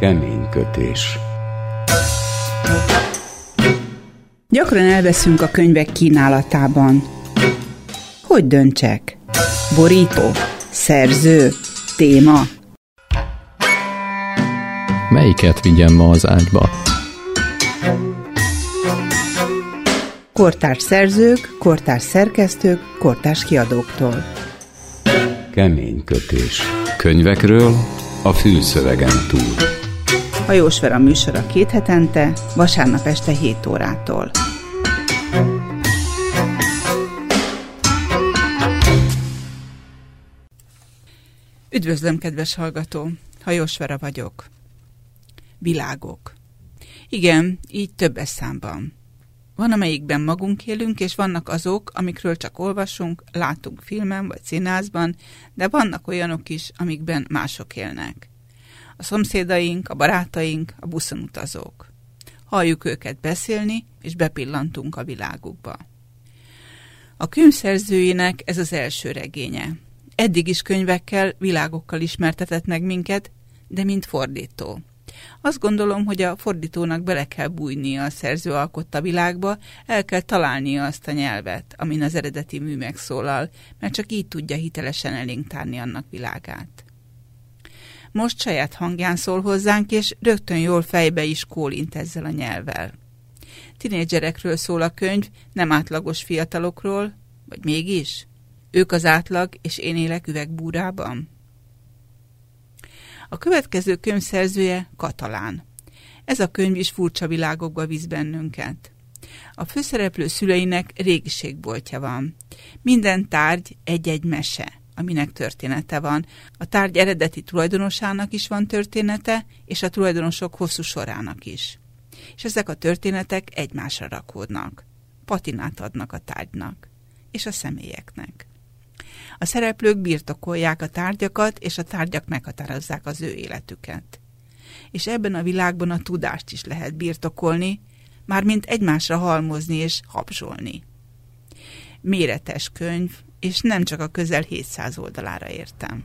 Kemény kötés. Gyakran elveszünk a könyvek kínálatában. Hogy döntsek? Borító? Szerző? Téma? Melyiket vigyem ma az ágyba? Kortárs szerzők, kortárs szerkesztők, kortárs kiadóktól. Kemény kötés. Könyvekről a fülszövegen túl. Hajós Vera műsora két hetente, vasárnap este 7 órától. Üdvözlöm, kedves hallgató! Hajós Vera vagyok. Világok. Igen, így többes számban. Van, amelyikben magunk élünk, és vannak azok, amikről csak olvasunk, látunk filmen vagy színházban, de vannak olyanok is, amikben mások élnek. A szomszédaink, a barátaink, a buszon utazók. Halljuk őket beszélni, és bepillantunk a világukba. A könyvszerzőinek ez az első regénye. Eddig is könyvekkel, világokkal ismertetett meg minket, de mint fordító. Azt gondolom, hogy a fordítónak bele kell bújnia a szerző alkotta világba, el kell találnia azt a nyelvet, amin az eredeti mű megszólal, mert csak így tudja hitelesen elénk tárni annak világát. Most saját hangján szól hozzánk, és rögtön jól fejbe is kólint ezzel a nyelvvel. Tinédzserekről szól a könyv, nem átlagos fiatalokról, vagy mégis? Ők az átlag, és én élek üvegbúrában? A következő könyv szerzője katalán. Ez a könyv is furcsa világokba visz bennünket. A főszereplő szüleinek régiségboltja van. Minden tárgy egy-egy mese, aminek története van. A tárgy eredeti tulajdonosának is van története, és a tulajdonosok hosszú sorának is. És ezek a történetek egymásra rakódnak. Patinát adnak a tárgynak, és a személyeknek. A szereplők birtokolják a tárgyakat, és a tárgyak meghatározzák az ő életüket. És ebben a világban a tudást is lehet birtokolni, mármint egymásra halmozni és habzsolni. Méretes könyv, és nem csak a közel 700 oldalára értem.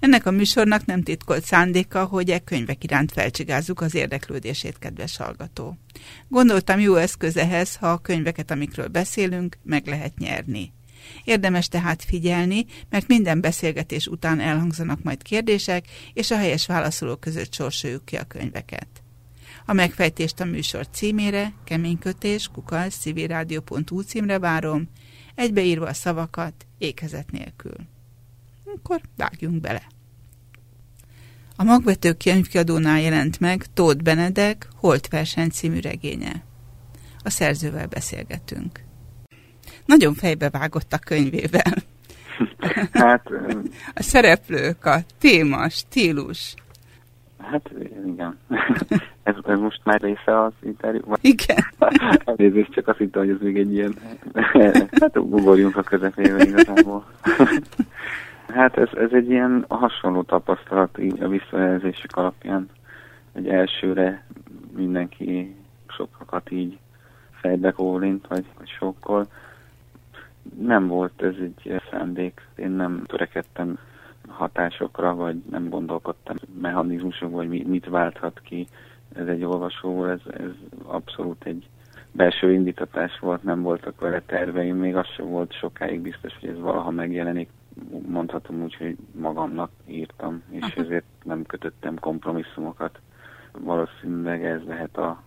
Ennek a műsornak nem titkolt szándéka, hogy e könyvek iránt felcsigázzuk az érdeklődését, kedves hallgató. Gondoltam jó eszköz ehhez, ha a könyveket, amikről beszélünk, meg lehet nyerni. Érdemes tehát figyelni, mert minden beszélgetés után elhangzanak majd kérdések, és a helyes válaszolók között sorsoljuk ki a könyveket. A megfejtést a műsor címére, keménykötés, kukasz, civilrádió.hu címre várom, egybeírva a szavakat, ékezet nélkül. Akkor vágjunk bele. A magvető könyvkiadónál jelent meg Tóth Benedek Holt verseny című regénye. A szerzővel beszélgetünk. Nagyon fejbe vágott a könyvével. Hát... a szereplők, a téma, stílus. Hát igen. Ez, ez most már része az interjú? Igen. Elnézést, csak azt hittem, hogy ez még egy ilyen... Hát ugorjunk a közepébe igazából. Hát ez, ez egy ilyen hasonló tapasztalat így a visszajelzések alapján. Egy elsőre mindenki sokakat így fejbe kólint, vagy, vagy sokkal nem volt ez egy szándék. Én nem törekedtem hatásokra, vagy nem gondolkodtam mechanizmusok, vagy mit válthat ki ez egy olvasó, ez, ez abszolút egy belső indítatás volt, nem voltak vele terveim, még az sem volt sokáig biztos, hogy ez valaha megjelenik. Mondhatom úgy, hogy magamnak írtam, és Aha. ezért nem kötöttem kompromisszumokat. Valószínűleg ez lehet a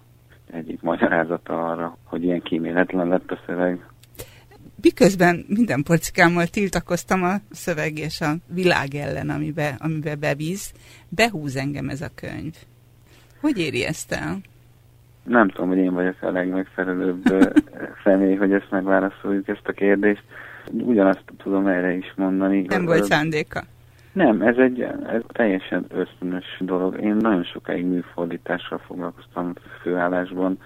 egyik magyarázata arra, hogy ilyen kíméletlen lett a szöveg miközben minden porcikámmal tiltakoztam a szöveg és a világ ellen, amibe, amibe bevíz, behúz engem ez a könyv. Hogy éri ezt el? Nem tudom, hogy én vagyok a legmegfelelőbb személy, hogy ezt megválaszoljuk, ezt a kérdést. Ugyanazt tudom erre is mondani. Nem volt szándéka? Nem, ez egy ez teljesen ösztönös dolog. Én nagyon sokáig műfordítással foglalkoztam főállásban,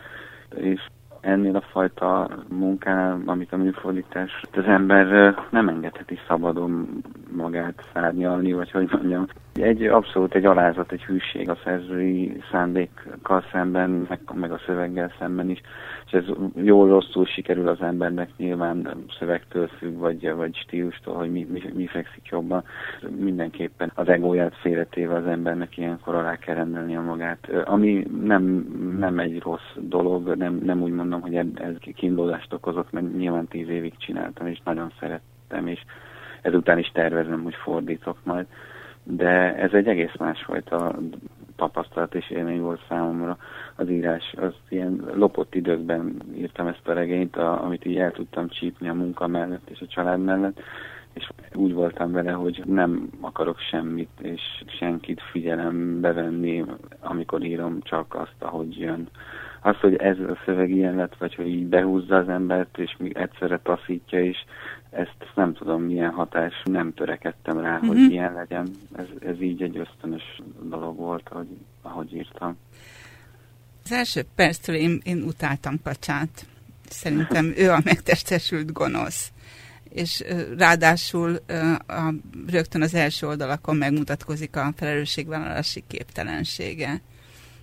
és ennél a fajta munkánál, amit a műfordítás, az ember nem engedheti szabadon magát szárnyalni, vagy hogy mondjam. Egy abszolút egy alázat, egy hűség a szerzői szándékkal szemben, meg, meg a szöveggel szemben is, és ez jól rosszul sikerül az embernek nyilván szövegtől függ, vagy, vagy stílustól, hogy mi, mi, mi fekszik jobban. Mindenképpen az egóját félretéve az embernek ilyenkor alá kell rendelni a magát, ami nem, nem egy rossz dolog, nem, nem úgy mondom, hogy ez kínlódást okozott, mert nyilván tíz évig csináltam, és nagyon szerettem, és ezután is tervezem, hogy fordítok majd. De ez egy egész másfajta tapasztalat és élmény volt számomra az írás. Az ilyen lopott időkben írtam ezt a regényt, a, amit így el tudtam csípni a munka mellett és a család mellett, és úgy voltam vele, hogy nem akarok semmit és senkit figyelembe venni, amikor írom, csak azt, ahogy jön. Az, hogy ez a szöveg ilyen lett, vagy hogy így behúzza az embert, és még egyszerre taszítja is, ezt nem tudom milyen hatás, nem törekedtem rá, mm-hmm. hogy mhm. ilyen legyen. Ez, ez így egy ösztönös dolog volt, ahogy, ahogy írtam. Az első perctől én, én utáltam Pacsát. Szerintem ő a megtestesült gonosz. És ráadásul a, rögtön az első oldalakon megmutatkozik a felelősségvállalási képtelensége.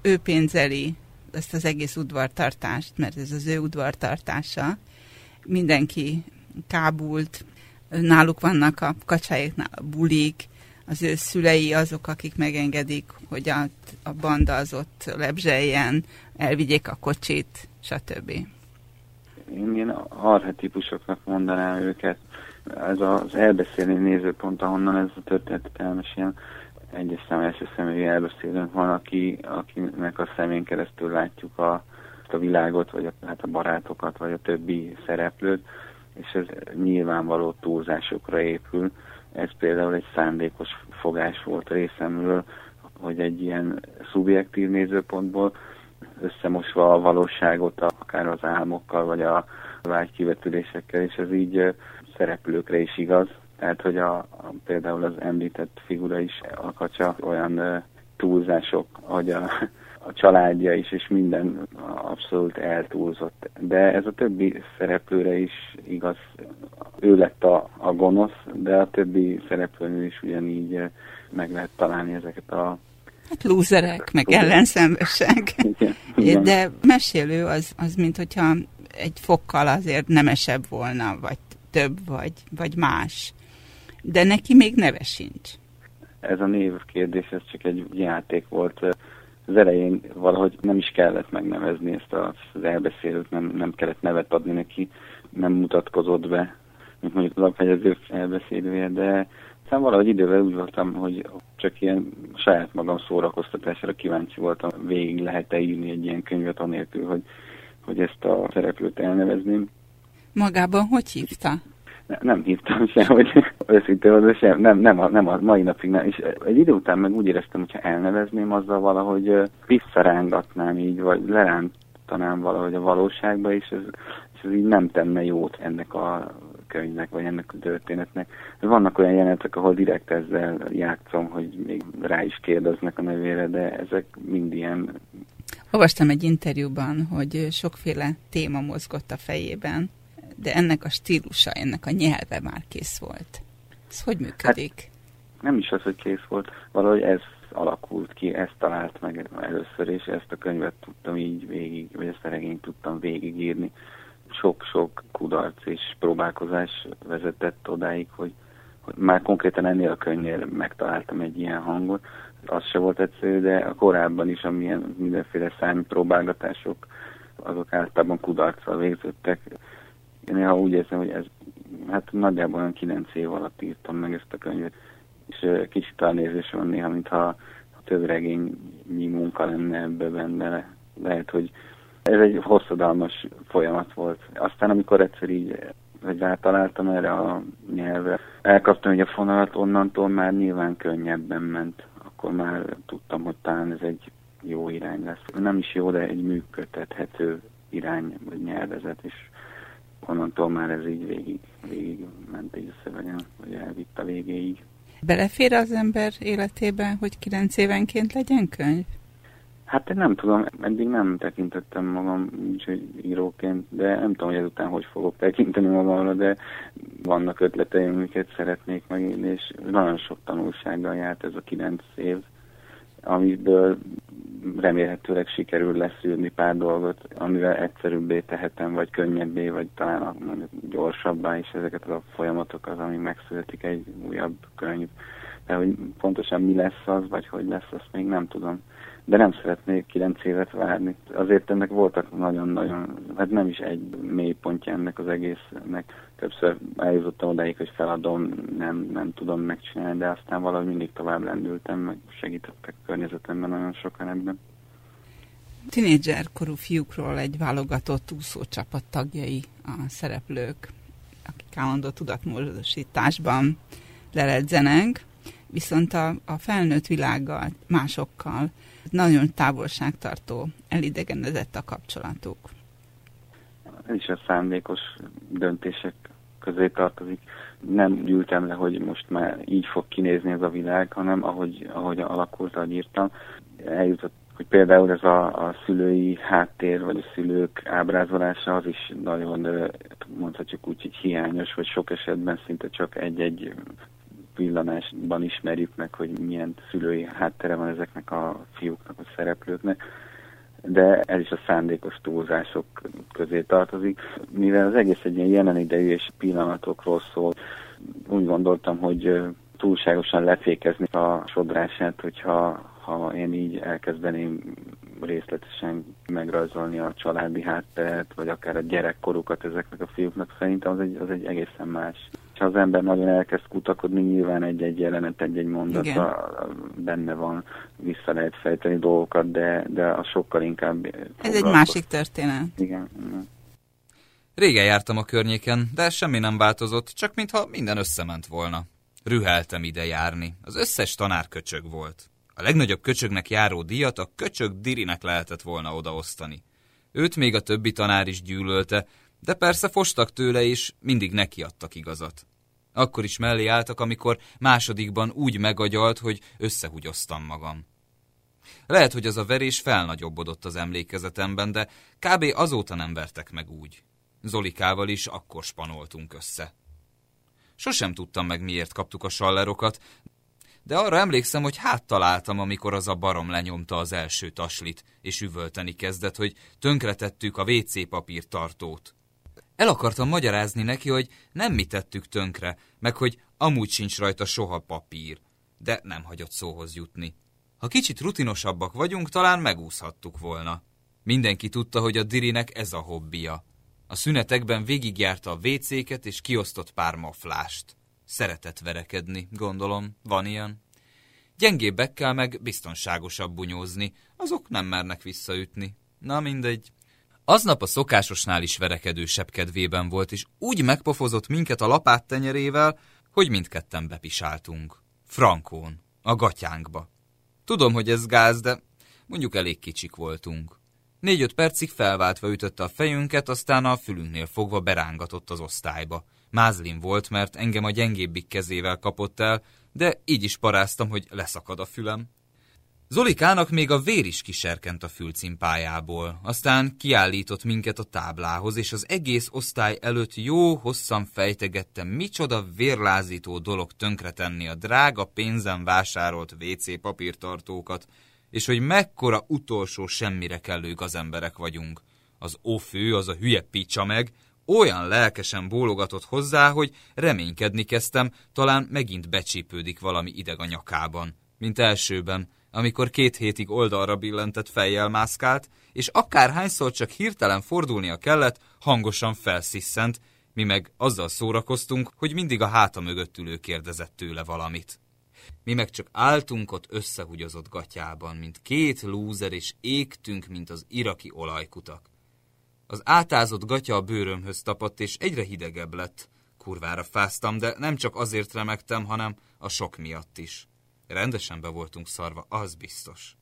Ő pénzeli ezt az egész udvartartást, mert ez az ő udvartartása. Mindenki kábult, náluk vannak a kacsáiknál a bulik, az ő szülei azok, akik megengedik, hogy a, a banda az ott lebzseljen, elvigyék a kocsit, stb. Én ilyen arhetipusoknak mondanám őket. Ez az elbeszélni nézőpont, ahonnan ez a történet elmesél, egyes szem első személyi elbeszélőnk van, aki, akinek a szemén keresztül látjuk a, a világot, vagy a, hát a barátokat, vagy a többi szereplőt, és ez nyilvánvaló túlzásokra épül. Ez például egy szándékos fogás volt részemről, hogy egy ilyen szubjektív nézőpontból összemosva a valóságot akár az álmokkal, vagy a vágykivetülésekkel, és ez így szereplőkre is igaz. Tehát, hogy a, a például az említett figura is alkatja olyan túlzások, hogy a, a családja is, és minden abszolút eltúlzott. De ez a többi szereplőre is igaz. Ő lett a, a gonosz, de a többi szereplőnél is ugyanígy eh, meg lehet találni ezeket a Hát lúzerek, meg ellenszenvesek. De mesélő az, az, mint hogyha egy fokkal azért nemesebb volna, vagy több, vagy, vagy más. De neki még neve sincs. Ez a név kérdés, ez csak egy játék volt az elején valahogy nem is kellett megnevezni ezt az elbeszélőt, nem, nem kellett nevet adni neki, nem mutatkozott be, mint mondjuk az lakhegyező elbeszélője, de aztán valahogy idővel úgy voltam, hogy csak ilyen saját magam szórakoztatásra kíváncsi voltam, végig lehet-e írni egy ilyen könyvet anélkül, hogy, hogy ezt a szereplőt elnevezném. Magában hogy hívta? Ne, nem hívtam sem, hogy őszintén az sem, nem, nem, a, nem a mai napig nem. És egy idő után meg úgy éreztem, hogyha elnevezném, azzal valahogy visszarángatnám így, vagy lerántanám valahogy a valóságba, és ez, és ez így nem tenne jót ennek a könyvnek, vagy ennek a történetnek. Vannak olyan jelenetek, ahol direkt ezzel játszom, hogy még rá is kérdeznek a nevére, de ezek mind ilyen... Olvastam egy interjúban, hogy sokféle téma mozgott a fejében, de ennek a stílusa, ennek a nyelve már kész volt. Ez hogy működik? Hát, nem is az, hogy kész volt, valahogy ez alakult ki, ezt talált meg először, és ezt a könyvet tudtam így végig, vagy ezt a regényt tudtam végigírni. Sok-sok kudarc és próbálkozás vezetett odáig, hogy, hogy már konkrétan ennél a könyvnél megtaláltam egy ilyen hangot. Az se volt egyszerű, de a korábban is, amilyen mindenféle számi próbálgatások, azok általában kudarccal végződtek én néha úgy érzem, hogy ez hát nagyjából olyan kilenc év alatt írtam meg ezt a könyvet, és kicsit elnézés van néha, mintha több regényi munka lenne ebbe benne. Lehet, hogy ez egy hosszadalmas folyamat volt. Aztán, amikor egyszer így hogy rátaláltam erre a nyelvre, elkaptam egy a fonalat, onnantól már nyilván könnyebben ment. Akkor már tudtam, hogy talán ez egy jó irány lesz. Nem is jó, de egy működtethető irány vagy nyelvezet, és onnantól már ez így végig, végig ment így a szövegen, vagy elvitt a végéig. Belefér az ember életébe, hogy kilenc évenként legyen könyv? Hát én nem tudom, eddig nem tekintettem magam úgyhogy íróként, de nem tudom, hogy ezután hogy fogok tekinteni magamra, de vannak ötleteim, amiket szeretnék megírni, és nagyon sok tanulsággal járt ez a kilenc év, amiből remélhetőleg sikerül leszűrni pár dolgot, amivel egyszerűbbé tehetem, vagy könnyebbé, vagy talán mondjuk gyorsabbá is ezeket a folyamatokat, ami megszületik egy újabb könyv. De hogy pontosan mi lesz az, vagy hogy lesz, azt még nem tudom de nem szeretnék kilenc évet várni. Azért ennek voltak nagyon-nagyon, hát nem is egy mély pontja ennek az egésznek. Többször eljutottam odáig, hogy feladom, nem, nem tudom megcsinálni, de aztán valahogy mindig tovább lendültem, meg segítettek környezetemben nagyon sokan ebben. Tinédzser korú fiúkról egy válogatott úszócsapat tagjai a szereplők, akik állandó tudatmódosításban leledzenek, viszont a, a felnőtt világgal, másokkal nagyon távolságtartó, elidegenedett a kapcsolatuk. Ez is a szándékos döntések közé tartozik. Nem gyűltem le, hogy most már így fog kinézni ez a világ, hanem ahogy, ahogy alakult, ahogy írtam, eljutott hogy például ez a, a szülői háttér, vagy a szülők ábrázolása az is nagyon, mondhatjuk úgy, hogy hiányos, vagy sok esetben szinte csak egy-egy villanásban ismerjük meg, hogy milyen szülői háttere van ezeknek a fiúknak, a szereplőknek, de ez is a szándékos túlzások közé tartozik. Mivel az egész egy ilyen jelen idejű és pillanatokról szól, úgy gondoltam, hogy túlságosan lefékezni a sodrását, hogyha ha én így elkezdeném részletesen megrajzolni a családi hátteret, vagy akár a gyerekkorukat ezeknek a fiúknak, szerintem az egy, az egy egészen más ha az ember nagyon elkezd kutakodni, nyilván egy-egy jelenet, egy-egy mondat benne van, vissza lehet fejteni dolgokat, de, de a sokkal inkább... Ez egy másik történet. Igen. Régen jártam a környéken, de semmi nem változott, csak mintha minden összement volna. Rüheltem ide járni. Az összes tanár köcsög volt. A legnagyobb köcsögnek járó díjat a köcsög dirinek lehetett volna odaosztani. Őt még a többi tanár is gyűlölte, de persze fostak tőle is, mindig nekiadtak igazat. Akkor is mellé álltak, amikor másodikban úgy megagyalt, hogy összehugyoztam magam. Lehet, hogy az a verés felnagyobbodott az emlékezetemben, de kb. azóta nem vertek meg úgy. Zolikával is akkor spanoltunk össze. Sosem tudtam meg, miért kaptuk a sallerokat, de arra emlékszem, hogy háttaláltam, amikor az a barom lenyomta az első taslit, és üvölteni kezdett, hogy tönkretettük a WC papír tartót. El akartam magyarázni neki, hogy nem mi tettük tönkre, meg hogy amúgy sincs rajta soha papír, de nem hagyott szóhoz jutni. Ha kicsit rutinosabbak vagyunk, talán megúszhattuk volna. Mindenki tudta, hogy a Dirinek ez a hobbija. A szünetekben végigjárta a vécéket és kiosztott pár maflást. Szeretett verekedni, gondolom, van ilyen. Gyengébbekkel meg biztonságosabb bunyózni, azok nem mernek visszaütni. Na mindegy, Aznap a szokásosnál is verekedősebb kedvében volt, és úgy megpofozott minket a lapát tenyerével, hogy mindketten bepisáltunk. Frankón, a gatyánkba. Tudom, hogy ez gáz, de mondjuk elég kicsik voltunk. Négy-öt percig felváltva ütötte a fejünket, aztán a fülünknél fogva berángatott az osztályba. Mázlin volt, mert engem a gyengébbik kezével kapott el, de így is paráztam, hogy leszakad a fülem. Zolikának még a vér is kiserkent a fülcimpájából, aztán kiállított minket a táblához, és az egész osztály előtt jó hosszan fejtegette, micsoda vérlázító dolog tönkretenni a drága pénzen vásárolt WC papírtartókat, és hogy mekkora utolsó semmire kellő gazemberek vagyunk. Az ófő, az a hülye picsa meg, olyan lelkesen bólogatott hozzá, hogy reménykedni kezdtem, talán megint becsípődik valami ideg a nyakában, mint elsőben, amikor két hétig oldalra billentett fejjel mászkált, és akárhányszor csak hirtelen fordulnia kellett, hangosan felsziszent, mi meg azzal szórakoztunk, hogy mindig a háta mögött ülő kérdezett tőle valamit. Mi meg csak álltunk ott összehugyozott gatyában, mint két lúzer, és égtünk, mint az iraki olajkutak. Az átázott gatya a bőrömhöz tapadt, és egyre hidegebb lett. Kurvára fáztam, de nem csak azért remektem, hanem a sok miatt is. Rendesen be voltunk szarva, az biztos.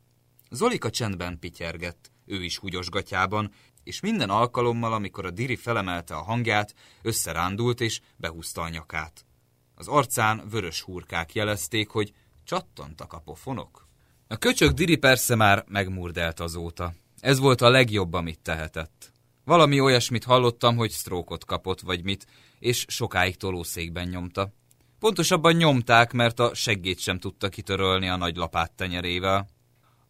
Zolika csendben pityergett, ő is húgyosgatjában, és minden alkalommal, amikor a diri felemelte a hangját, összerándult és behúzta a nyakát. Az arcán vörös hurkák jelezték, hogy csattantak a pofonok. A köcsög Diri persze már megmurdelt azóta. Ez volt a legjobb, amit tehetett. Valami olyasmit hallottam, hogy sztrókot kapott, vagy mit, és sokáig tolószékben nyomta. Pontosabban nyomták, mert a seggét sem tudta kitörölni a nagy lapát tenyerével.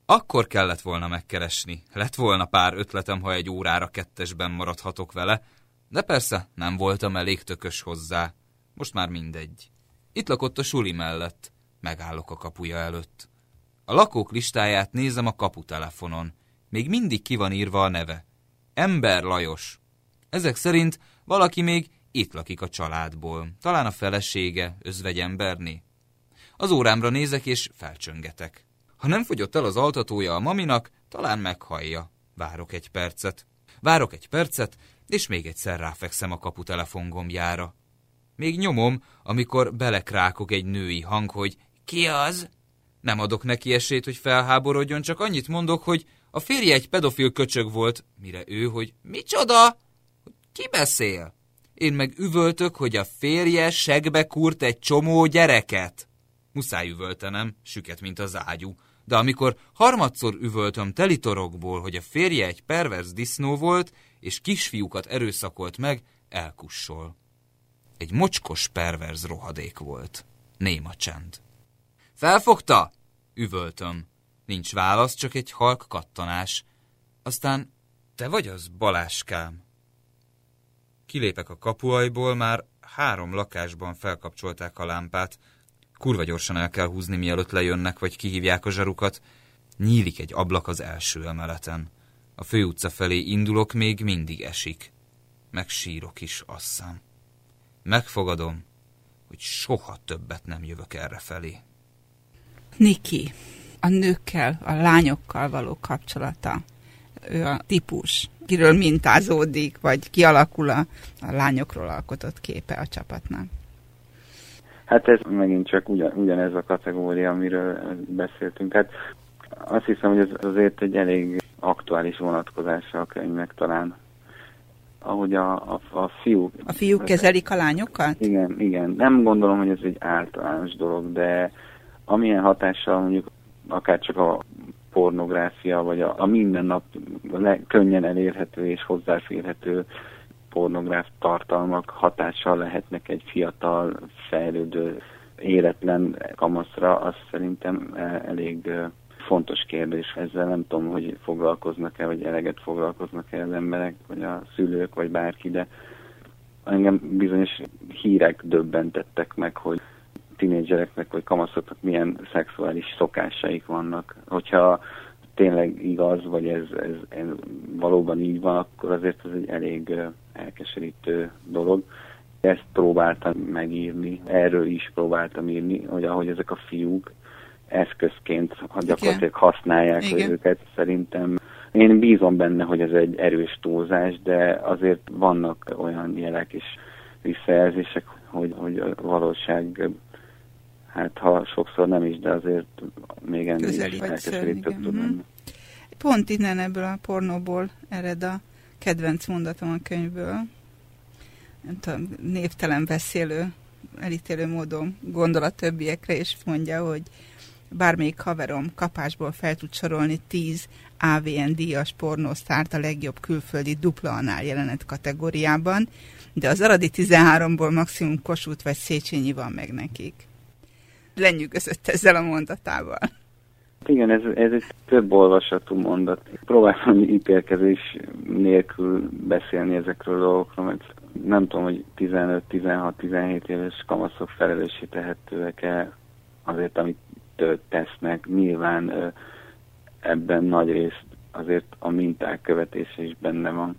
Akkor kellett volna megkeresni. Lett volna pár ötletem, ha egy órára kettesben maradhatok vele, de persze nem voltam elég tökös hozzá. Most már mindegy. Itt lakott a suli mellett. Megállok a kapuja előtt. A lakók listáját nézem a kaputelefonon. Még mindig ki van írva a neve. Ember Lajos. Ezek szerint valaki még itt lakik a családból. Talán a felesége, özvegyemberné. Az órámra nézek és felcsöngetek. Ha nem fogyott el az altatója a maminak, talán meghallja. Várok egy percet. Várok egy percet, és még egyszer ráfekszem a kapu telefongombjára. Még nyomom, amikor belekrákok egy női hang, hogy ki az? Nem adok neki esélyt, hogy felháborodjon, csak annyit mondok, hogy a férje egy pedofil köcsög volt, mire ő, hogy micsoda? Ki beszél? Én meg üvöltök, hogy a férje segbe kurt egy csomó gyereket. Muszáj üvöltenem, süket, mint az ágyú. De amikor harmadszor üvöltöm telitorokból, hogy a férje egy pervers disznó volt, és kisfiúkat erőszakolt meg, elkussol. Egy mocskos perverz rohadék volt. Néma csend. Felfogta? Üvöltöm. Nincs válasz, csak egy halk kattanás. Aztán, te vagy az, Baláskám? Kilépek a kapuajból, már három lakásban felkapcsolták a lámpát. Kurva gyorsan el kell húzni, mielőtt lejönnek, vagy kihívják a zsarukat. Nyílik egy ablak az első emeleten. A főutca felé indulok, még mindig esik. Meg sírok is, asszám. Megfogadom, hogy soha többet nem jövök erre felé. Niki, a nőkkel, a lányokkal való kapcsolata. Ő a típus, kiről mintázódik, vagy kialakul a, a lányokról alkotott képe a csapatnak. Hát ez megint csak ugyan, ugyanez a kategória, amiről beszéltünk. Hát azt hiszem, hogy ez azért egy elég aktuális vonatkozása a könyvnek talán. Ahogy a, a, a fiúk... A fiúk kezelik a lányokat? Igen, igen. Nem gondolom, hogy ez egy általános dolog, de amilyen hatással mondjuk akár csak a pornográfia, vagy a, a mindennap le, könnyen elérhető és hozzáférhető pornográf tartalmak hatással lehetnek egy fiatal, fejlődő, éretlen kamaszra, az szerintem e, elég fontos kérdés. Ezzel nem tudom, hogy foglalkoznak-e, vagy eleget foglalkoznak-e az emberek, vagy a szülők, vagy bárki, de engem bizonyos hírek döbbentettek meg, hogy tinédzsereknek vagy kamaszoknak milyen szexuális szokásaik vannak. Hogyha tényleg igaz, vagy ez, ez, ez valóban így van, akkor azért ez egy elég elkeserítő dolog. Ezt próbáltam megírni, erről is próbáltam írni, hogy ahogy ezek a fiúk eszközként gyakorlatilag használják Igen. őket, szerintem én bízom benne, hogy ez egy erős túlzás, de azért vannak olyan jelek és visszajelzések, hogy, hogy a valóság hát ha sokszor nem is, de azért még ennél is elkeserítőbb tud lenni. Pont innen ebből a pornóból ered a kedvenc mondatom a könyvből. Nem névtelen beszélő, elítélő módon gondol a többiekre, és mondja, hogy bármelyik haverom kapásból fel tud sorolni 10 AVN díjas pornósztárt a legjobb külföldi dupla anál jelenet kategóriában, de az aradi 13-ból maximum Kossuth vagy Széchenyi van meg nekik lenyűgözött ezzel a mondatával. Igen, ez, ez egy több olvasatú mondat. Próbálom ítélkezés nélkül beszélni ezekről a dolgokról, mert nem tudom, hogy 15-16-17 éves kamaszok felelőssé tehetőek-e azért, amit tesznek. Nyilván ebben nagy részt azért a minták követése is benne van.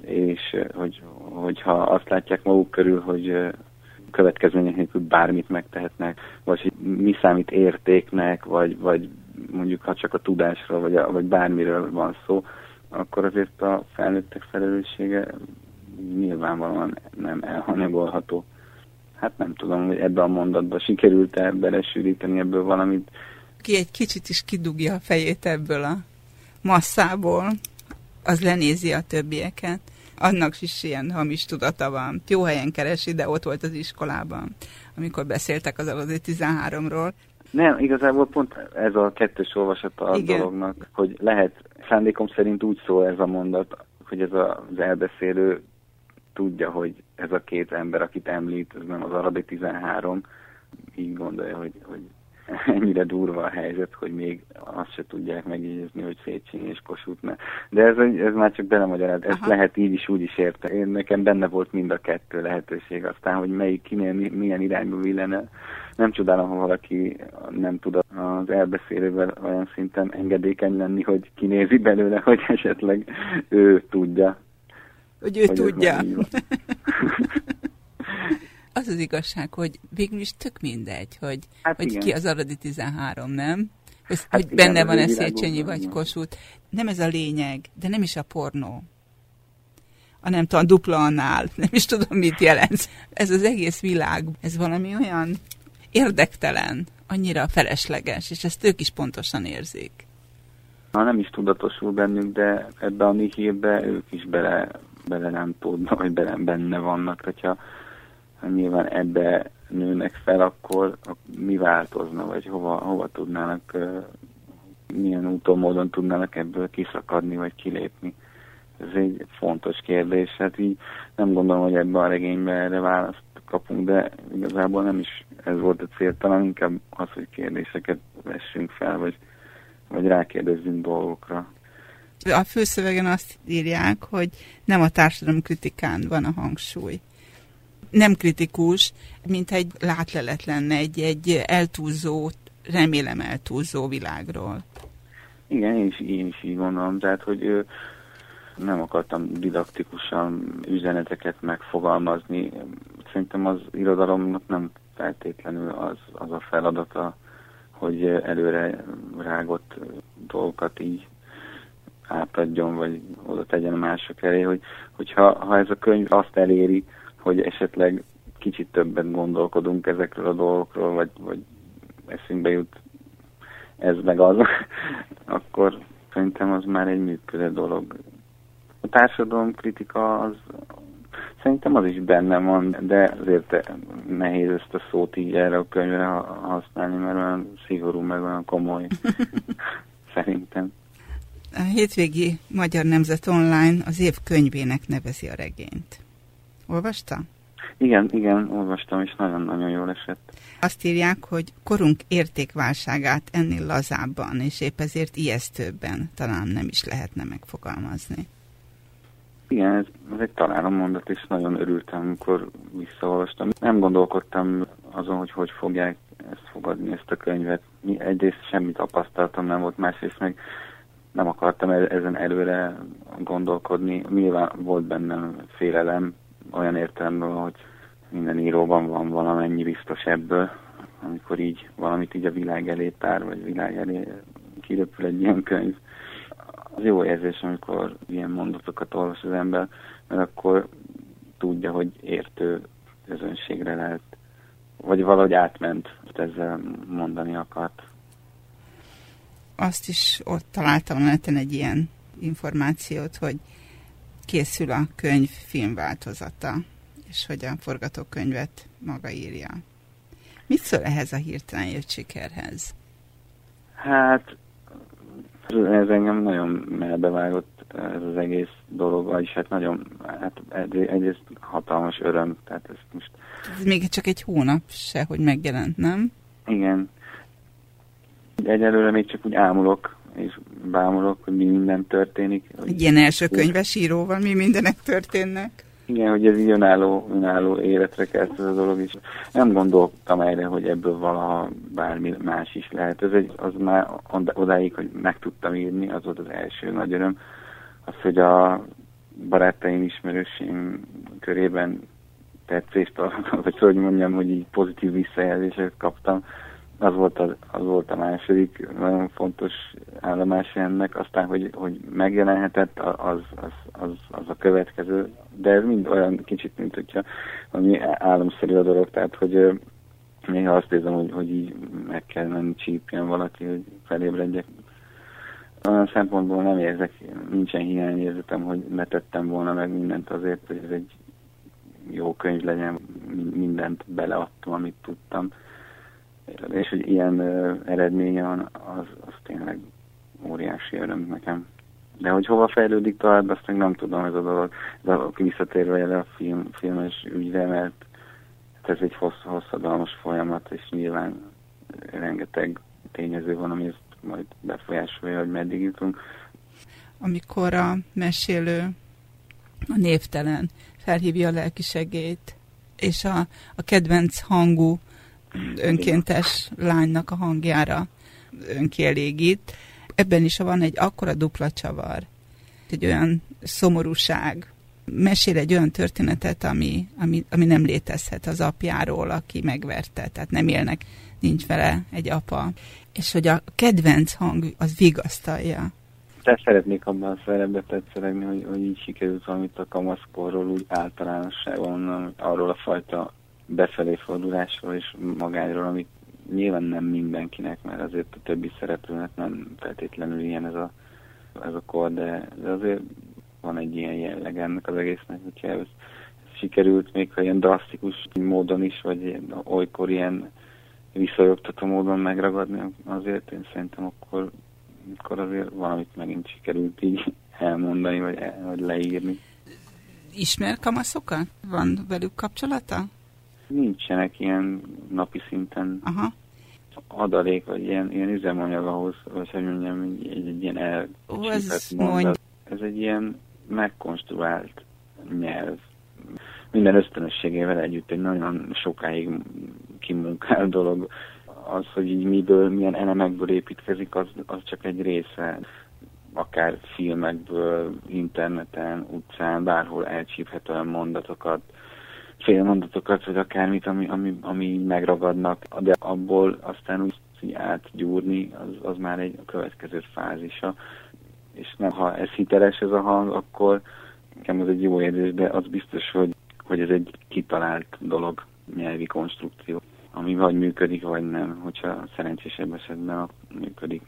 És hogy, hogyha azt látják maguk körül, hogy következmények nélkül bármit megtehetnek, vagy hogy mi számít értéknek, vagy, vagy mondjuk ha csak a tudásról, vagy, a, vagy bármiről van szó, akkor azért a felnőttek felelőssége nyilvánvalóan nem elhanyagolható. Hát nem tudom, hogy ebbe a mondatba sikerült-e belesűríteni ebből valamit. Ki egy kicsit is kidugja a fejét ebből a masszából, az lenézi a többieket annak is ilyen hamis tudata van. Jó helyen keresi, de ott volt az iskolában, amikor beszéltek az alatt 13-ról. Nem, igazából pont ez a kettős olvasata a Igen. dolognak, hogy lehet, szándékom szerint úgy szól ez a mondat, hogy ez az elbeszélő tudja, hogy ez a két ember, akit említ, ez nem az Arabi 13, így gondolja, hogy, hogy ennyire durva a helyzet, hogy még azt se tudják megjegyezni, hogy Széchenyi és Kossuth ne. De ez, ez már csak belemagyaráz, ezt Aha. lehet így is, úgy is érte. Én nekem benne volt mind a kettő lehetőség, aztán, hogy melyik kinél, mi- milyen irányba villen el. Nem csodálom, ha valaki nem tud az elbeszélővel olyan szinten engedékeny lenni, hogy kinézi belőle, hogy esetleg ő tudja. Hogy ő hogy tudja. nem. Az az igazság, hogy végül is tök mindegy, hogy, Hát hogy igen. ki az Aradi 13, nem? Hogy, Hát hogy igen, benne van-e Széchenyi vagy van. Kossuth. Nem ez a lényeg, de nem is a pornó. A nem tudom, dupla annál, nem is tudom, mit jelent. Ez az egész világ, ez valami olyan érdektelen, annyira felesleges, és ezt ők is pontosan érzik. Ha nem is tudatosul bennük, de ebbe a nihilbe ők is bele, bele nem tudnak, vagy bele, benne vannak. Hogyha ha nyilván ebbe nőnek fel, akkor, mi változna, vagy hova, hova tudnának, milyen úton, módon tudnának ebből kiszakadni, vagy kilépni. Ez egy fontos kérdés. Hát így nem gondolom, hogy ebben a regényben erre választ kapunk, de igazából nem is ez volt a cél, talán inkább az, hogy kérdéseket vessünk fel, vagy, vagy rákérdezzünk dolgokra. A főszövegen azt írják, hogy nem a társadalom kritikán van a hangsúly. Nem kritikus, mint egy látlelet lenne, egy, egy eltúlzó, remélem eltúlzó világról. Igen, én is, én is így gondolom, tehát hogy nem akartam didaktikusan üzeneteket megfogalmazni. Szerintem az irodalomnak nem feltétlenül az, az a feladata, hogy előre rágott dolgokat így átadjon, vagy oda tegyen mások elé, hogy, hogyha ha ez a könyv azt eléri, hogy esetleg kicsit többet gondolkodunk ezekről a dolgokról, vagy, vagy eszünkbe jut ez meg az, akkor szerintem az már egy működő dolog. A társadalom kritika az szerintem az is benne van, de azért nehéz ezt a szót így erre a könyvre ha- használni, mert olyan szigorú, meg olyan komoly szerintem. A hétvégi Magyar Nemzet Online az év könyvének nevezi a regényt. Olvasta? Igen, igen, olvastam, és nagyon-nagyon jól esett. Azt írják, hogy korunk értékválságát ennél lazábban, és épp ezért ijesztőbben talán nem is lehetne megfogalmazni. Igen, ez, ez egy találom mondat, és nagyon örültem, amikor visszaolvastam. Nem gondolkodtam azon, hogy hogy fogják ezt fogadni, ezt a könyvet. Mi- Egyrészt semmi tapasztalatom nem volt, másrészt meg nem akartam ezen előre gondolkodni. Nyilván volt bennem félelem, olyan értelemben, hogy minden íróban van valamennyi biztos ebből, amikor így valamit így a világ elé tár, vagy világ elé kiröpül egy ilyen könyv. Az jó érzés, amikor ilyen mondatokat olvas az ember, mert akkor tudja, hogy értő közönségre lehet, vagy valahogy átment, ezzel mondani akart. Azt is ott találtam neten egy ilyen információt, hogy készül a könyv filmváltozata, és hogy a forgatókönyvet maga írja. Mit szól ehhez a hirtelen jött sikerhez? Hát, ez engem nagyon melbevágott ez az egész dolog, vagyis hát nagyon, hát egy- egyrészt hatalmas öröm, tehát ezt most, Ez még csak egy hónap se, hogy megjelent, nem? igen, egyelőre még csak úgy ámulok, és bámulok, hogy mi minden történik. Egy ilyen első könyves íróval mi mindenek történnek. Igen, hogy ez így önálló, önálló életre kezd ez a dolog is. Nem gondoltam erre, hogy ebből valaha bármi más is lehet. Ez egy, az már odáig, hogy meg tudtam írni, az volt az első nagy öröm. Az, hogy a barátaim, ismerőseim körében tetszést, vagy hogy mondjam, hogy így pozitív visszajelzéseket kaptam. Az volt, az, az volt a második nagyon fontos állomása ennek, aztán, hogy, hogy megjelenhetett, az, az, az, az a következő, de ez mind olyan kicsit, mint hogyha valami álomszerű a dolog, tehát, hogy néha azt érzem, hogy, hogy így meg kell menni csípjen valaki, hogy felébredjek. Olyan szempontból nem érzek, nincsen hiányérzetem, hogy ne tettem volna meg mindent azért, hogy ez egy jó könyv legyen, mindent beleadtam, amit tudtam és hogy ilyen eredménye van, az, az tényleg óriási öröm nekem. De hogy hova fejlődik tovább, azt még nem tudom ez a dolog. De visszatérve erre a film, filmes ügyre, mert hát ez egy hossz, hosszadalmas folyamat, és nyilván rengeteg tényező van, ami ezt majd befolyásolja, hogy meddig jutunk. amikor a mesélő, a névtelen felhívja a lelkisegét, és a, a kedvenc hangú önkéntes lánynak a hangjára önkielégít. Ebben is van egy akkora dupla csavar, egy olyan szomorúság, mesél egy olyan történetet, ami, ami, ami nem létezhet az apjáról, aki megverte, tehát nem élnek, nincs vele egy apa. És hogy a kedvenc hang az vigasztalja. De szeretnék abban a szerepbe tetszelegni, hogy, hogy így sikerült valamit a kamaszkorról úgy általánosságban arról a fajta befelé fordulásról és magányról, amit nyilván nem mindenkinek, mert azért a többi szereplőnek nem feltétlenül ilyen ez a, ez a kor, de, de azért van egy ilyen jelleg ennek az egésznek, hogyha ez, ez sikerült még ha ilyen drasztikus módon is, vagy olykor ilyen visszajogtató módon megragadni, azért én szerintem akkor, akkor azért valamit megint sikerült így elmondani, vagy, el, vagy leírni. Ismer kamaszokat? Van velük kapcsolata? Nincsenek ilyen napi szinten Aha. adalék, vagy ilyen, ilyen üzemanyag ahhoz, vagy hogy mondjam, egy, egy, egy ilyen el, Ó, ez csípett mondj. mondat. Ez egy ilyen megkonstruált nyelv. Minden ösztönösségével együtt egy nagyon sokáig kimunkált dolog. Az, hogy így miből, milyen elemekből építkezik, az, az csak egy része. Akár filmekből, interneten, utcán, bárhol elcsíphet olyan mondatokat, félmondatokat, vagy akármit, ami, ami, ami megragadnak, de abból aztán úgy átgyúrni, az, az már egy következő fázisa. És nem, ha ez hiteles ez a hang, akkor nekem ez egy jó érzés, de az biztos, hogy, hogy ez egy kitalált dolog, nyelvi konstrukció, ami vagy működik, vagy nem, hogyha szerencsésebb esetben működik.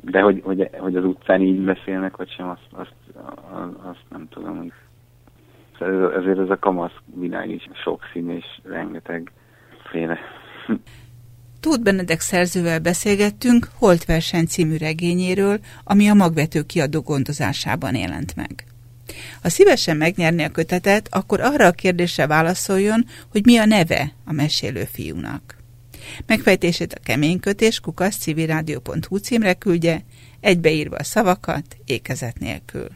De hogy, hogy, hogy az utcán így beszélnek, vagy sem, azt, azt, azt, nem tudom. Ez- ezért ez a kamasz világ is sokszínű és rengeteg féle. Tóth Benedek szerzővel beszélgettünk Holtverseny című regényéről, ami a magvető kiadó gondozásában jelent meg. Ha szívesen megnyerni a kötetet, akkor arra a kérdésre válaszoljon, hogy mi a neve a mesélő fiúnak. Megfejtését a keménykötés kukasz civilrádió.hu címre küldje, egybeírva a szavakat, ékezet nélkül.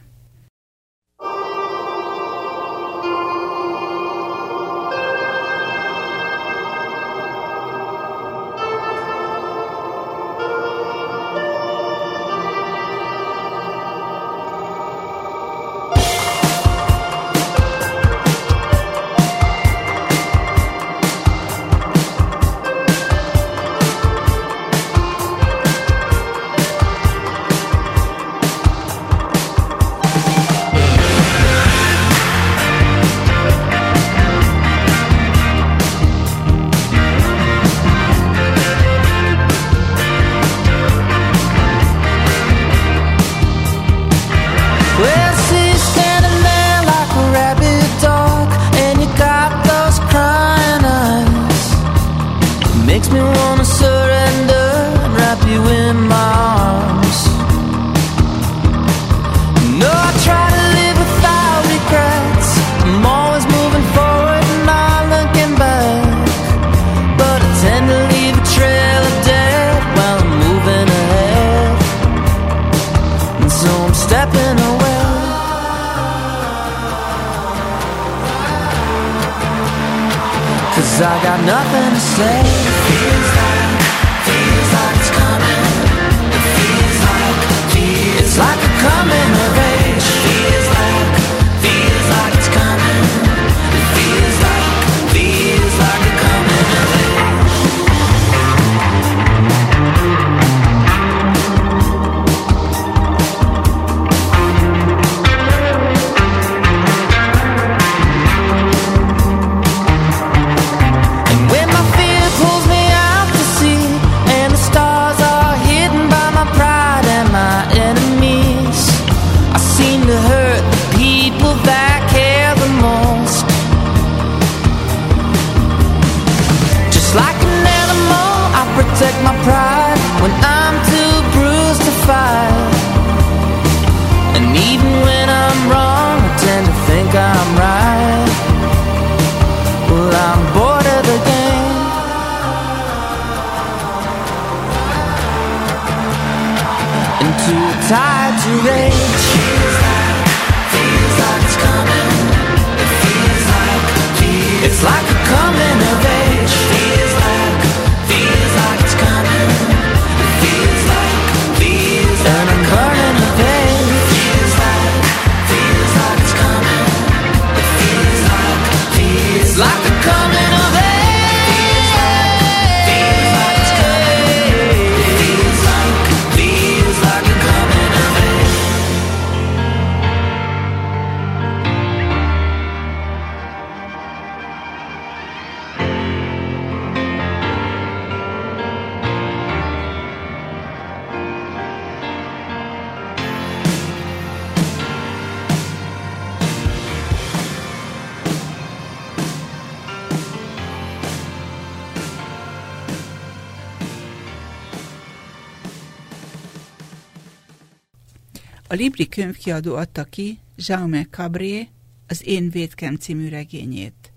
A Libri könyvkiadó adta ki Jaume Cabré az Én védkem című regényét.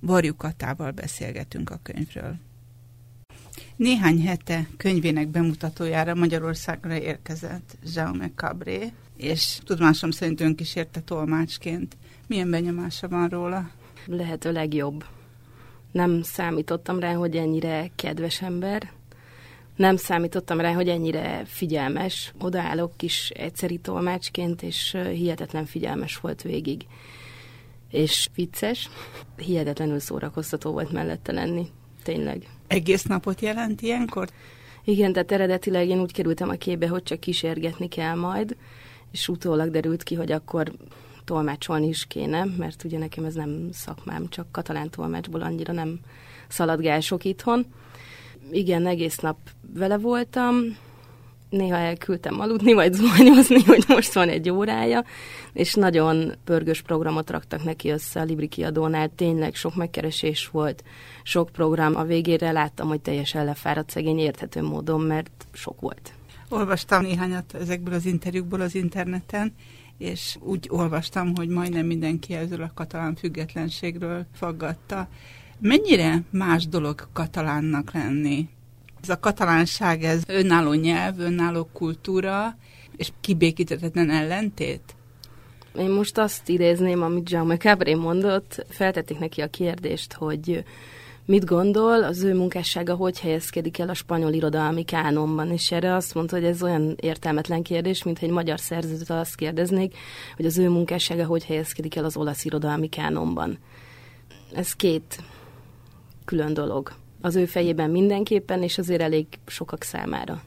Varjú Katával beszélgetünk a könyvről. Néhány hete könyvének bemutatójára Magyarországra érkezett Jaume Cabré, és tudomásom szerint ön kísérte tolmácsként. Milyen benyomása van róla? lehető legjobb. Nem számítottam rá, hogy ennyire kedves ember. Nem számítottam rá, hogy ennyire figyelmes. Odaállok kis egyszeri tolmácsként, és hihetetlen figyelmes volt végig. És vicces, hihetetlenül szórakoztató volt mellette lenni. Tényleg. Egész napot jelent ilyenkor? Igen, tehát eredetileg én úgy kerültem a képbe, hogy csak kísérgetni kell majd, és utólag derült ki, hogy akkor tolmácsolni is kéne, mert ugye nekem ez nem szakmám, csak katalán tolmácsból annyira nem szaladgál sok itthon. Igen, egész nap vele voltam, néha elküldtem aludni, vagy zuhanyozni, hogy most van egy órája, és nagyon pörgős programot raktak neki össze a Libri kiadónál, tényleg sok megkeresés volt, sok program, a végére láttam, hogy teljesen lefáradt szegény érthető módon, mert sok volt. Olvastam néhányat ezekből az interjúkból az interneten, és úgy olvastam, hogy majdnem mindenki ezzel a katalán függetlenségről faggatta. Mennyire más dolog katalánnak lenni? Ez a katalánság, ez önálló nyelv, önálló kultúra, és kibékíthetetlen ellentét? Én most azt idézném, amit Jaume Cabré mondott, feltették neki a kérdést, hogy mit gondol, az ő munkássága hogy helyezkedik el a spanyol irodalmi kánonban, és erre azt mondta, hogy ez olyan értelmetlen kérdés, mint egy magyar szerzőtől azt kérdeznék, hogy az ő munkássága hogy helyezkedik el az olasz irodalmi kánonban. Ez két külön dolog. Az ő fejében mindenképpen, és azért elég sokak számára.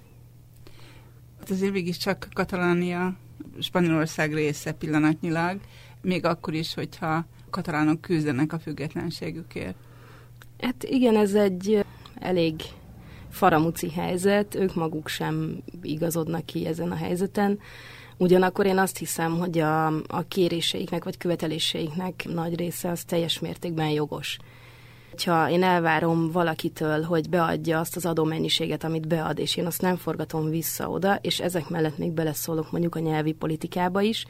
Hát azért végig csak Katalánia Spanyolország része pillanatnyilag, még akkor is, hogyha katalánok küzdenek a függetlenségükért. Hát igen, ez egy elég faramuci helyzet, ők maguk sem igazodnak ki ezen a helyzeten. Ugyanakkor én azt hiszem, hogy a, a kéréseiknek vagy követeléseiknek nagy része az teljes mértékben jogos. Ha én elvárom valakitől, hogy beadja azt az adómennyiséget, amit bead, és én azt nem forgatom vissza oda, és ezek mellett még beleszólok mondjuk a nyelvi politikába is,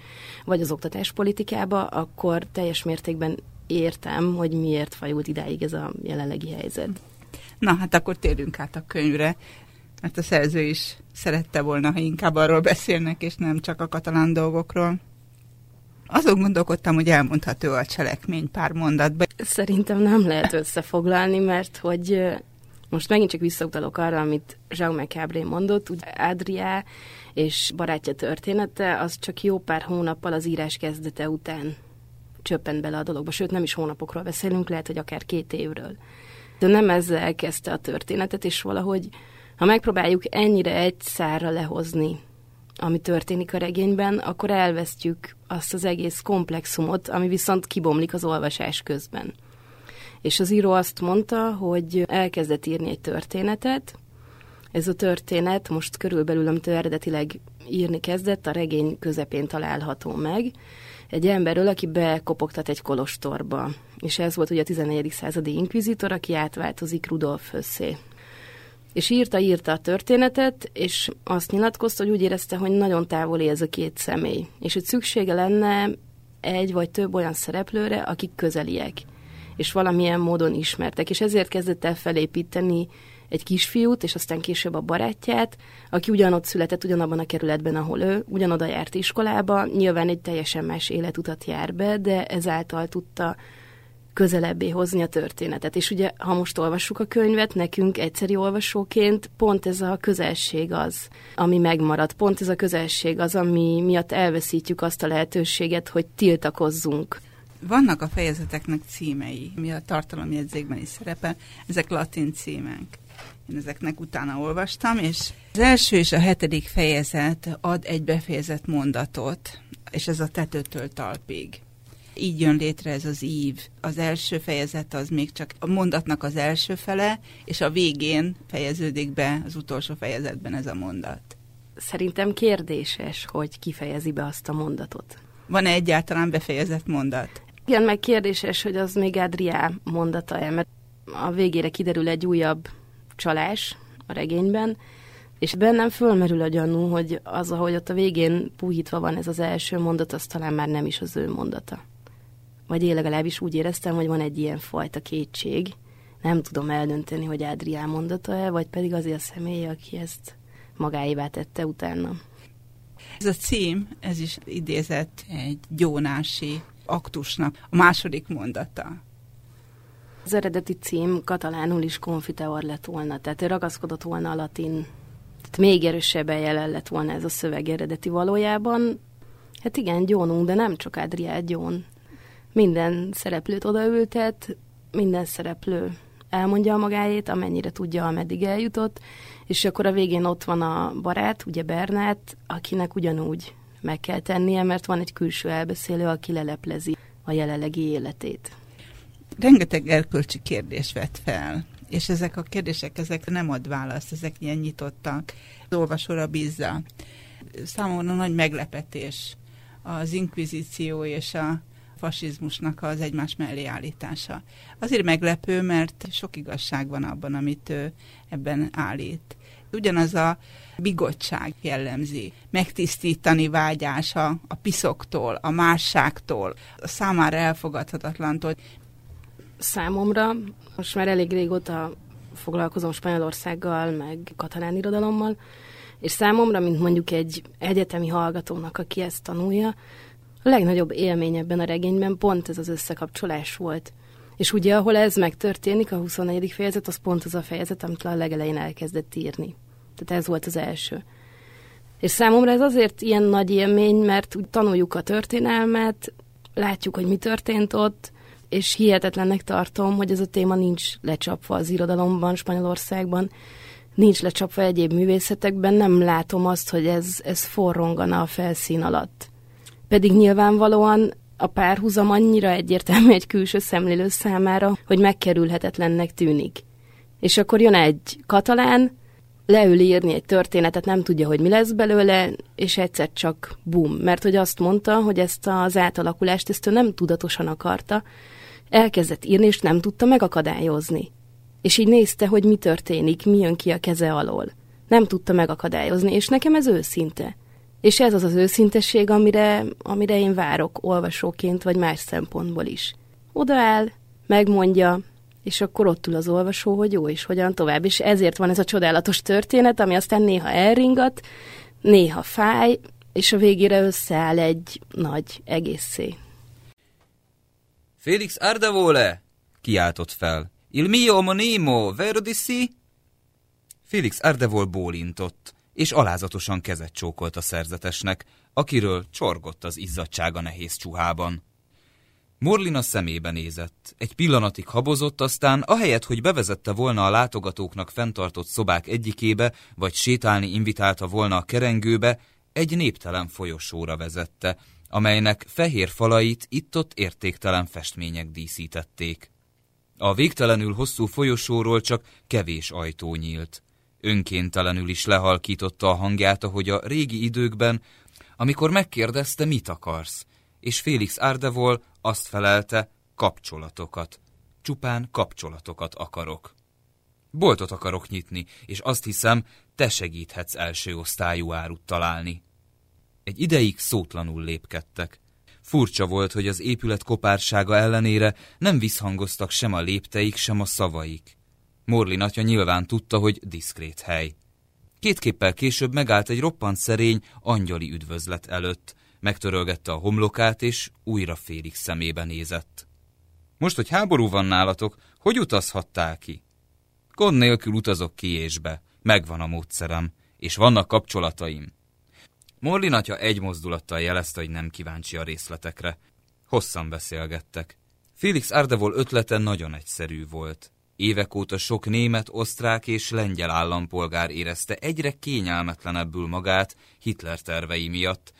vagy az oktatáspolitikába, akkor teljes mértékben értem, hogy miért fajult idáig ez a jelenlegi helyzet. Na, hát akkor térjünk át a könyvre, mert a szerző is szerette volna, ha inkább arról beszélnek, és nem csak a katalán dolgokról. Azon gondolkodtam, hogy elmondható a cselekmény pár mondatban. Szerintem nem lehet összefoglalni, mert hogy most megint csak visszautalok arra, amit Jaume Cabré mondott, úgy Adriá és barátja története, az csak jó pár hónappal az írás kezdete után csöppent bele a dologba, sőt nem is hónapokról beszélünk, lehet, hogy akár két évről. De nem ezzel kezdte a történetet, és valahogy, ha megpróbáljuk ennyire egy szárra lehozni, ami történik a regényben, akkor elvesztjük azt az egész komplexumot, ami viszont kibomlik az olvasás közben. És az író azt mondta, hogy elkezdett írni egy történetet, ez a történet most körülbelül, amit ő eredetileg írni kezdett, a regény közepén található meg. Egy emberről, aki bekopogtat egy kolostorba. És ez volt ugye a 14. századi inkvizitor, aki átváltozik Rudolf Hösszé. És írta, írta a történetet, és azt nyilatkozta, hogy úgy érezte, hogy nagyon távoli ez a két személy. És hogy szüksége lenne egy vagy több olyan szereplőre, akik közeliek és valamilyen módon ismertek, és ezért kezdett el felépíteni egy kisfiút, és aztán később a barátját, aki ugyanott született, ugyanabban a kerületben, ahol ő, ugyanoda járt iskolába, nyilván egy teljesen más életutat jár be, de ezáltal tudta közelebbé hozni a történetet. És ugye, ha most olvassuk a könyvet, nekünk egyszeri olvasóként pont ez a közelség az, ami megmarad. Pont ez a közelség az, ami miatt elveszítjük azt a lehetőséget, hogy tiltakozzunk. Vannak a fejezeteknek címei, mi a tartalomjegyzékben is szerepel, ezek latin címek. Én ezeknek utána olvastam, és az első és a hetedik fejezet ad egy befejezett mondatot, és ez a tetőtől talpig így jön létre ez az ív. Az első fejezet az még csak a mondatnak az első fele, és a végén fejeződik be az utolsó fejezetben ez a mondat. Szerintem kérdéses, hogy kifejezi be azt a mondatot. Van-e egyáltalán befejezett mondat? Igen, meg kérdéses, hogy az még Adriá mondata-e, mert a végére kiderül egy újabb csalás a regényben, és bennem fölmerül a gyanú, hogy az, ahogy ott a végén puhítva van ez az első mondat, az talán már nem is az ő mondata vagy én legalábbis úgy éreztem, hogy van egy ilyen fajta kétség. Nem tudom eldönteni, hogy Adrián mondata-e, vagy pedig azért a személy, aki ezt magáévá tette utána. Ez a cím, ez is idézett egy gyónási aktusnak a második mondata. Az eredeti cím katalánul is konfiteor lett volna, tehát ő ragaszkodott volna a latin, tehát még erősebben jelen lett volna ez a szöveg eredeti valójában. Hát igen, gyónunk, de nem csak Adriát gyón minden szereplőt odaültet, minden szereplő elmondja a magáét, amennyire tudja, ameddig eljutott, és akkor a végén ott van a barát, ugye Bernát, akinek ugyanúgy meg kell tennie, mert van egy külső elbeszélő, aki leleplezi a jelenlegi életét. Rengeteg erkölcsi kérdés vett fel, és ezek a kérdések, ezek nem ad választ, ezek ilyen nyitottak. Az olvasóra bízza. Számomra nagy meglepetés az inkvizíció és a fasizmusnak az egymás mellé állítása. Azért meglepő, mert sok igazság van abban, amit ő ebben állít. Ugyanaz a bigottság jellemzi, megtisztítani vágyása a piszoktól, a másságtól, a számára elfogadhatatlantól. Számomra most már elég régóta foglalkozom Spanyolországgal, meg katalán irodalommal, és számomra, mint mondjuk egy egyetemi hallgatónak, aki ezt tanulja, a legnagyobb élmény ebben a regényben pont ez az összekapcsolás volt. És ugye, ahol ez megtörténik, a 24. fejezet, az pont az a fejezet, amit a legelején elkezdett írni. Tehát ez volt az első. És számomra ez azért ilyen nagy élmény, mert úgy tanuljuk a történelmet, látjuk, hogy mi történt ott, és hihetetlennek tartom, hogy ez a téma nincs lecsapva az irodalomban, Spanyolországban, nincs lecsapva egyéb művészetekben, nem látom azt, hogy ez, ez forrongana a felszín alatt pedig nyilvánvalóan a párhuzam annyira egyértelmű egy külső szemlélő számára, hogy megkerülhetetlennek tűnik. És akkor jön egy katalán, leül írni egy történetet, nem tudja, hogy mi lesz belőle, és egyszer csak bum. Mert hogy azt mondta, hogy ezt az átalakulást, ezt ő nem tudatosan akarta, elkezdett írni, és nem tudta megakadályozni. És így nézte, hogy mi történik, mi jön ki a keze alól. Nem tudta megakadályozni, és nekem ez őszinte. És ez az az őszintesség, amire, amire én várok olvasóként, vagy más szempontból is. Odaáll, megmondja, és akkor ott ül az olvasó, hogy jó, és hogyan tovább. És ezért van ez a csodálatos történet, ami aztán néha elringat, néha fáj, és a végére összeáll egy nagy egészé. Félix Ardevole! kiáltott fel. Il mio omonimo, vero dissi? Félix Ardevol bólintott és alázatosan kezet csókolt a szerzetesnek, akiről csorgott az izzadsága nehéz csuhában. Morlina szemébe nézett, egy pillanatig habozott, aztán ahelyett, hogy bevezette volna a látogatóknak fenntartott szobák egyikébe, vagy sétálni invitálta volna a kerengőbe, egy néptelen folyosóra vezette, amelynek fehér falait itt-ott értéktelen festmények díszítették. A végtelenül hosszú folyosóról csak kevés ajtó nyílt. Önkéntelenül is lehalkította a hangját, ahogy a régi időkben, amikor megkérdezte, mit akarsz, és Félix Ardevol azt felelte, kapcsolatokat. Csupán kapcsolatokat akarok. Boltot akarok nyitni, és azt hiszem, te segíthetsz első osztályú árut találni. Egy ideig szótlanul lépkedtek. Furcsa volt, hogy az épület kopársága ellenére nem visszhangoztak sem a lépteik, sem a szavaik. Morlin atya nyilván tudta, hogy diszkrét hely. Két képpel később megállt egy roppant szerény, angyali üdvözlet előtt, megtörölgette a homlokát, és újra félig szemébe nézett. Most, hogy háború van nálatok, hogy utazhattál ki? Gond nélkül utazok ki és be, megvan a módszerem, és vannak kapcsolataim. Morlin atya egy mozdulattal jelezte, hogy nem kíváncsi a részletekre. Hosszan beszélgettek. Felix Ardevol ötlete nagyon egyszerű volt. Évek óta sok német, osztrák és lengyel állampolgár érezte egyre kényelmetlenebbül magát Hitler tervei miatt,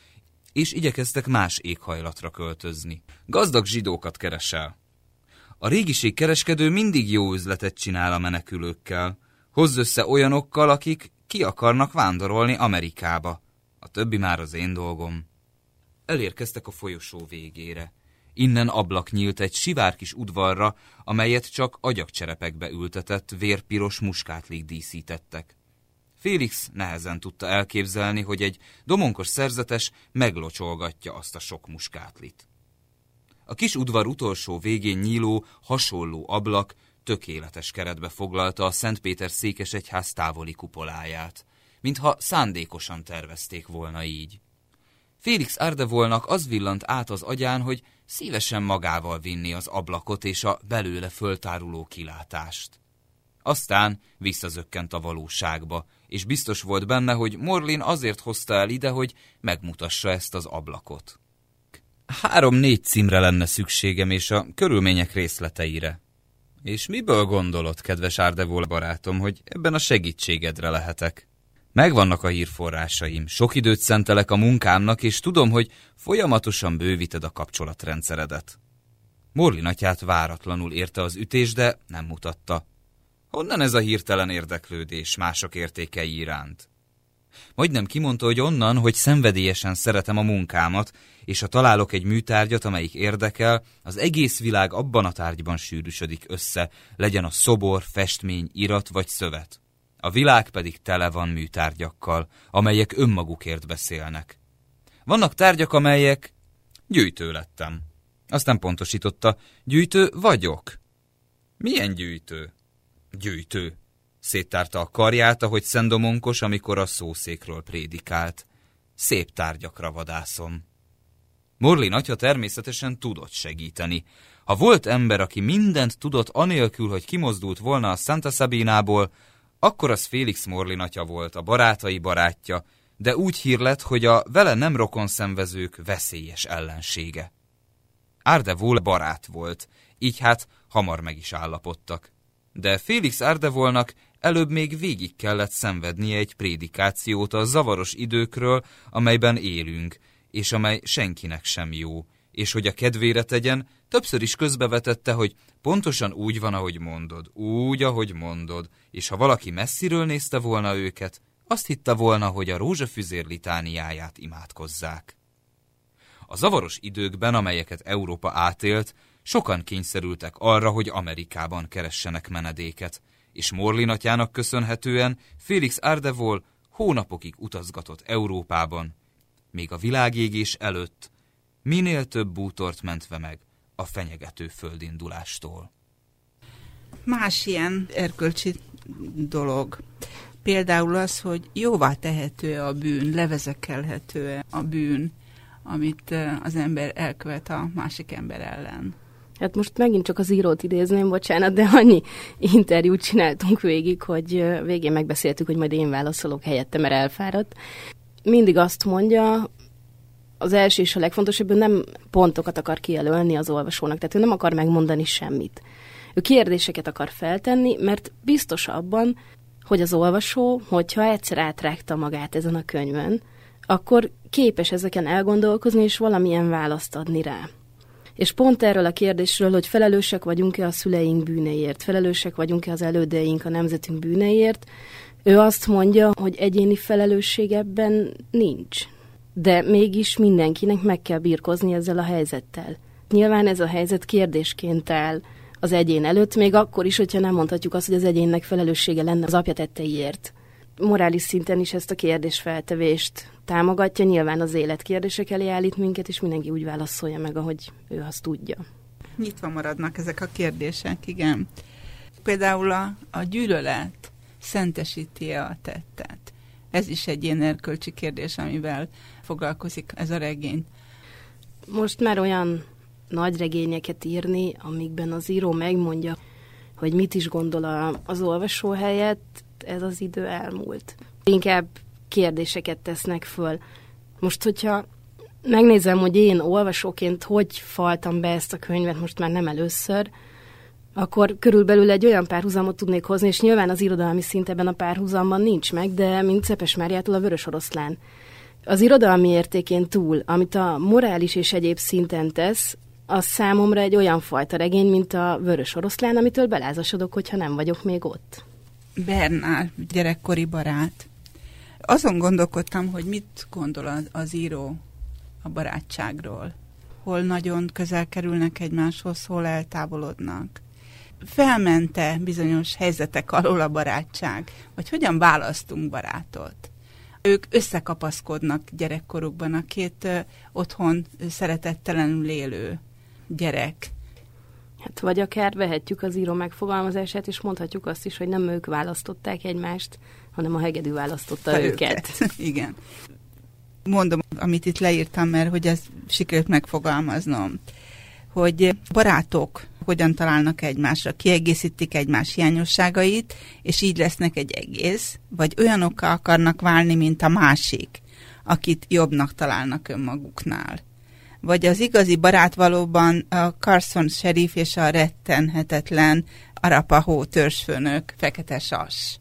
és igyekeztek más éghajlatra költözni. Gazdag zsidókat keresel. A régiség kereskedő mindig jó üzletet csinál a menekülőkkel. Hozz össze olyanokkal, akik ki akarnak vándorolni Amerikába. A többi már az én dolgom. Elérkeztek a folyosó végére. Innen ablak nyílt egy sivár kis udvarra, amelyet csak agyagcserepekbe ültetett, vérpiros muskátlik díszítettek. Félix nehezen tudta elképzelni, hogy egy domonkos szerzetes meglocsolgatja azt a sok muskátlit. A kis udvar utolsó végén nyíló, hasonló ablak tökéletes keretbe foglalta a Szent Péter székesegyház távoli kupoláját, mintha szándékosan tervezték volna így. Félix Ardevolnak az villant át az agyán, hogy szívesen magával vinni az ablakot és a belőle föltáruló kilátást. Aztán visszazökkent a valóságba, és biztos volt benne, hogy Morlin azért hozta el ide, hogy megmutassa ezt az ablakot. Három-négy címre lenne szükségem, és a körülmények részleteire. És miből gondolod, kedves Árdevól barátom, hogy ebben a segítségedre lehetek? Megvannak a hírforrásaim, sok időt szentelek a munkámnak, és tudom, hogy folyamatosan bővíted a kapcsolatrendszeredet. Morlin atyát váratlanul érte az ütés, de nem mutatta. Honnan ez a hirtelen érdeklődés mások értékei iránt? Majdnem kimondta, hogy onnan, hogy szenvedélyesen szeretem a munkámat, és ha találok egy műtárgyat, amelyik érdekel, az egész világ abban a tárgyban sűrűsödik össze, legyen a szobor, festmény, irat vagy szövet. A világ pedig tele van műtárgyakkal, amelyek önmagukért beszélnek. Vannak tárgyak, amelyek... Gyűjtő lettem. Aztán pontosította, gyűjtő vagyok. Milyen gyűjtő? Gyűjtő. Széttárta a karját, ahogy szendomonkos, amikor a szószékről prédikált. Szép tárgyakra vadászom. Morlin atya természetesen tudott segíteni. Ha volt ember, aki mindent tudott anélkül, hogy kimozdult volna a Santa Sabinából, akkor az Félix Morlin atya volt, a barátai barátja, de úgy hír lett, hogy a vele nem rokon szenvezők veszélyes ellensége. Árdevol barát volt, így hát hamar meg is állapodtak. De Félix Árdevolnak előbb még végig kellett szenvednie egy prédikációt a zavaros időkről, amelyben élünk, és amely senkinek sem jó, és hogy a kedvére tegyen, többször is közbevetette, hogy pontosan úgy van, ahogy mondod, úgy, ahogy mondod, és ha valaki messziről nézte volna őket, azt hitte volna, hogy a rózsafüzér litániáját imádkozzák. A zavaros időkben, amelyeket Európa átélt, sokan kényszerültek arra, hogy Amerikában keressenek menedéket, és Morlin atyának köszönhetően Félix Ardevol hónapokig utazgatott Európában, még a világégés előtt minél több bútort mentve meg a fenyegető földindulástól. Más ilyen erkölcsi dolog. Például az, hogy jóvá tehető a bűn, levezekelhető a bűn, amit eh, az ember elkövet a másik ember ellen. Hát most megint csak az írót idézném, bocsánat, de annyi interjút csináltunk végig, hogy ö, végén megbeszéltük, hogy majd én válaszolok helyette, mert elfáradt. Mindig azt mondja, az első és a legfontosabb, hogy nem pontokat akar kijelölni az olvasónak, tehát ő nem akar megmondani semmit. Ő kérdéseket akar feltenni, mert biztos abban, hogy az olvasó, hogyha egyszer átrágta magát ezen a könyvön, akkor képes ezeken elgondolkozni, és valamilyen választ adni rá. És pont erről a kérdésről, hogy felelősek vagyunk-e a szüleink bűneiért, felelősek vagyunk-e az elődeink a nemzetünk bűneiért, ő azt mondja, hogy egyéni felelősség ebben nincs. De mégis mindenkinek meg kell birkozni ezzel a helyzettel. Nyilván ez a helyzet kérdésként áll az egyén előtt, még akkor is, hogyha nem mondhatjuk azt, hogy az egyénnek felelőssége lenne az apja tetteiért. Morális szinten is ezt a kérdésfeltevést támogatja, nyilván az élet kérdések elé állít minket, és mindenki úgy válaszolja meg, ahogy ő azt tudja. Nyitva maradnak ezek a kérdések, igen. Például a, a gyűlölet szentesíti a tettet. Ez is egy ilyen erkölcsi kérdés, amivel foglalkozik ez a regény. Most már olyan nagy regényeket írni, amikben az író megmondja, hogy mit is gondol a, az olvasó helyett, ez az idő elmúlt. Inkább kérdéseket tesznek föl. Most, hogyha megnézem, hogy én olvasóként hogy faltam be ezt a könyvet, most már nem először, akkor körülbelül egy olyan párhuzamot tudnék hozni, és nyilván az irodalmi szint ebben a párhuzamban nincs meg, de mint Szepes Máriától a Vörös Oroszlán. Az irodalmi értékén túl, amit a morális és egyéb szinten tesz, az számomra egy olyan fajta regény, mint a Vörös Oroszlán, amitől belázasodok, hogyha nem vagyok még ott. Bernál, gyerekkori barát. Azon gondolkodtam, hogy mit gondol az, az író a barátságról. Hol nagyon közel kerülnek egymáshoz, hol eltávolodnak. Felmente bizonyos helyzetek alól a barátság, vagy hogyan választunk barátot? Ők összekapaszkodnak gyerekkorukban, a két ö, otthon szeretettelenül élő gyerek. Hát vagy akár vehetjük az író megfogalmazását, és mondhatjuk azt is, hogy nem ők választották egymást, hanem a hegedű választotta Ta őket. Igen. Mondom, amit itt leírtam, mert hogy ez sikerült megfogalmaznom, hogy barátok hogyan találnak egymásra, kiegészítik egymás hiányosságait, és így lesznek egy egész, vagy olyanokkal akarnak válni, mint a másik, akit jobbnak találnak önmaguknál. Vagy az igazi barát valóban a Carson sheriff és a rettenhetetlen Arapaho törzsfőnök, Fekete Sas.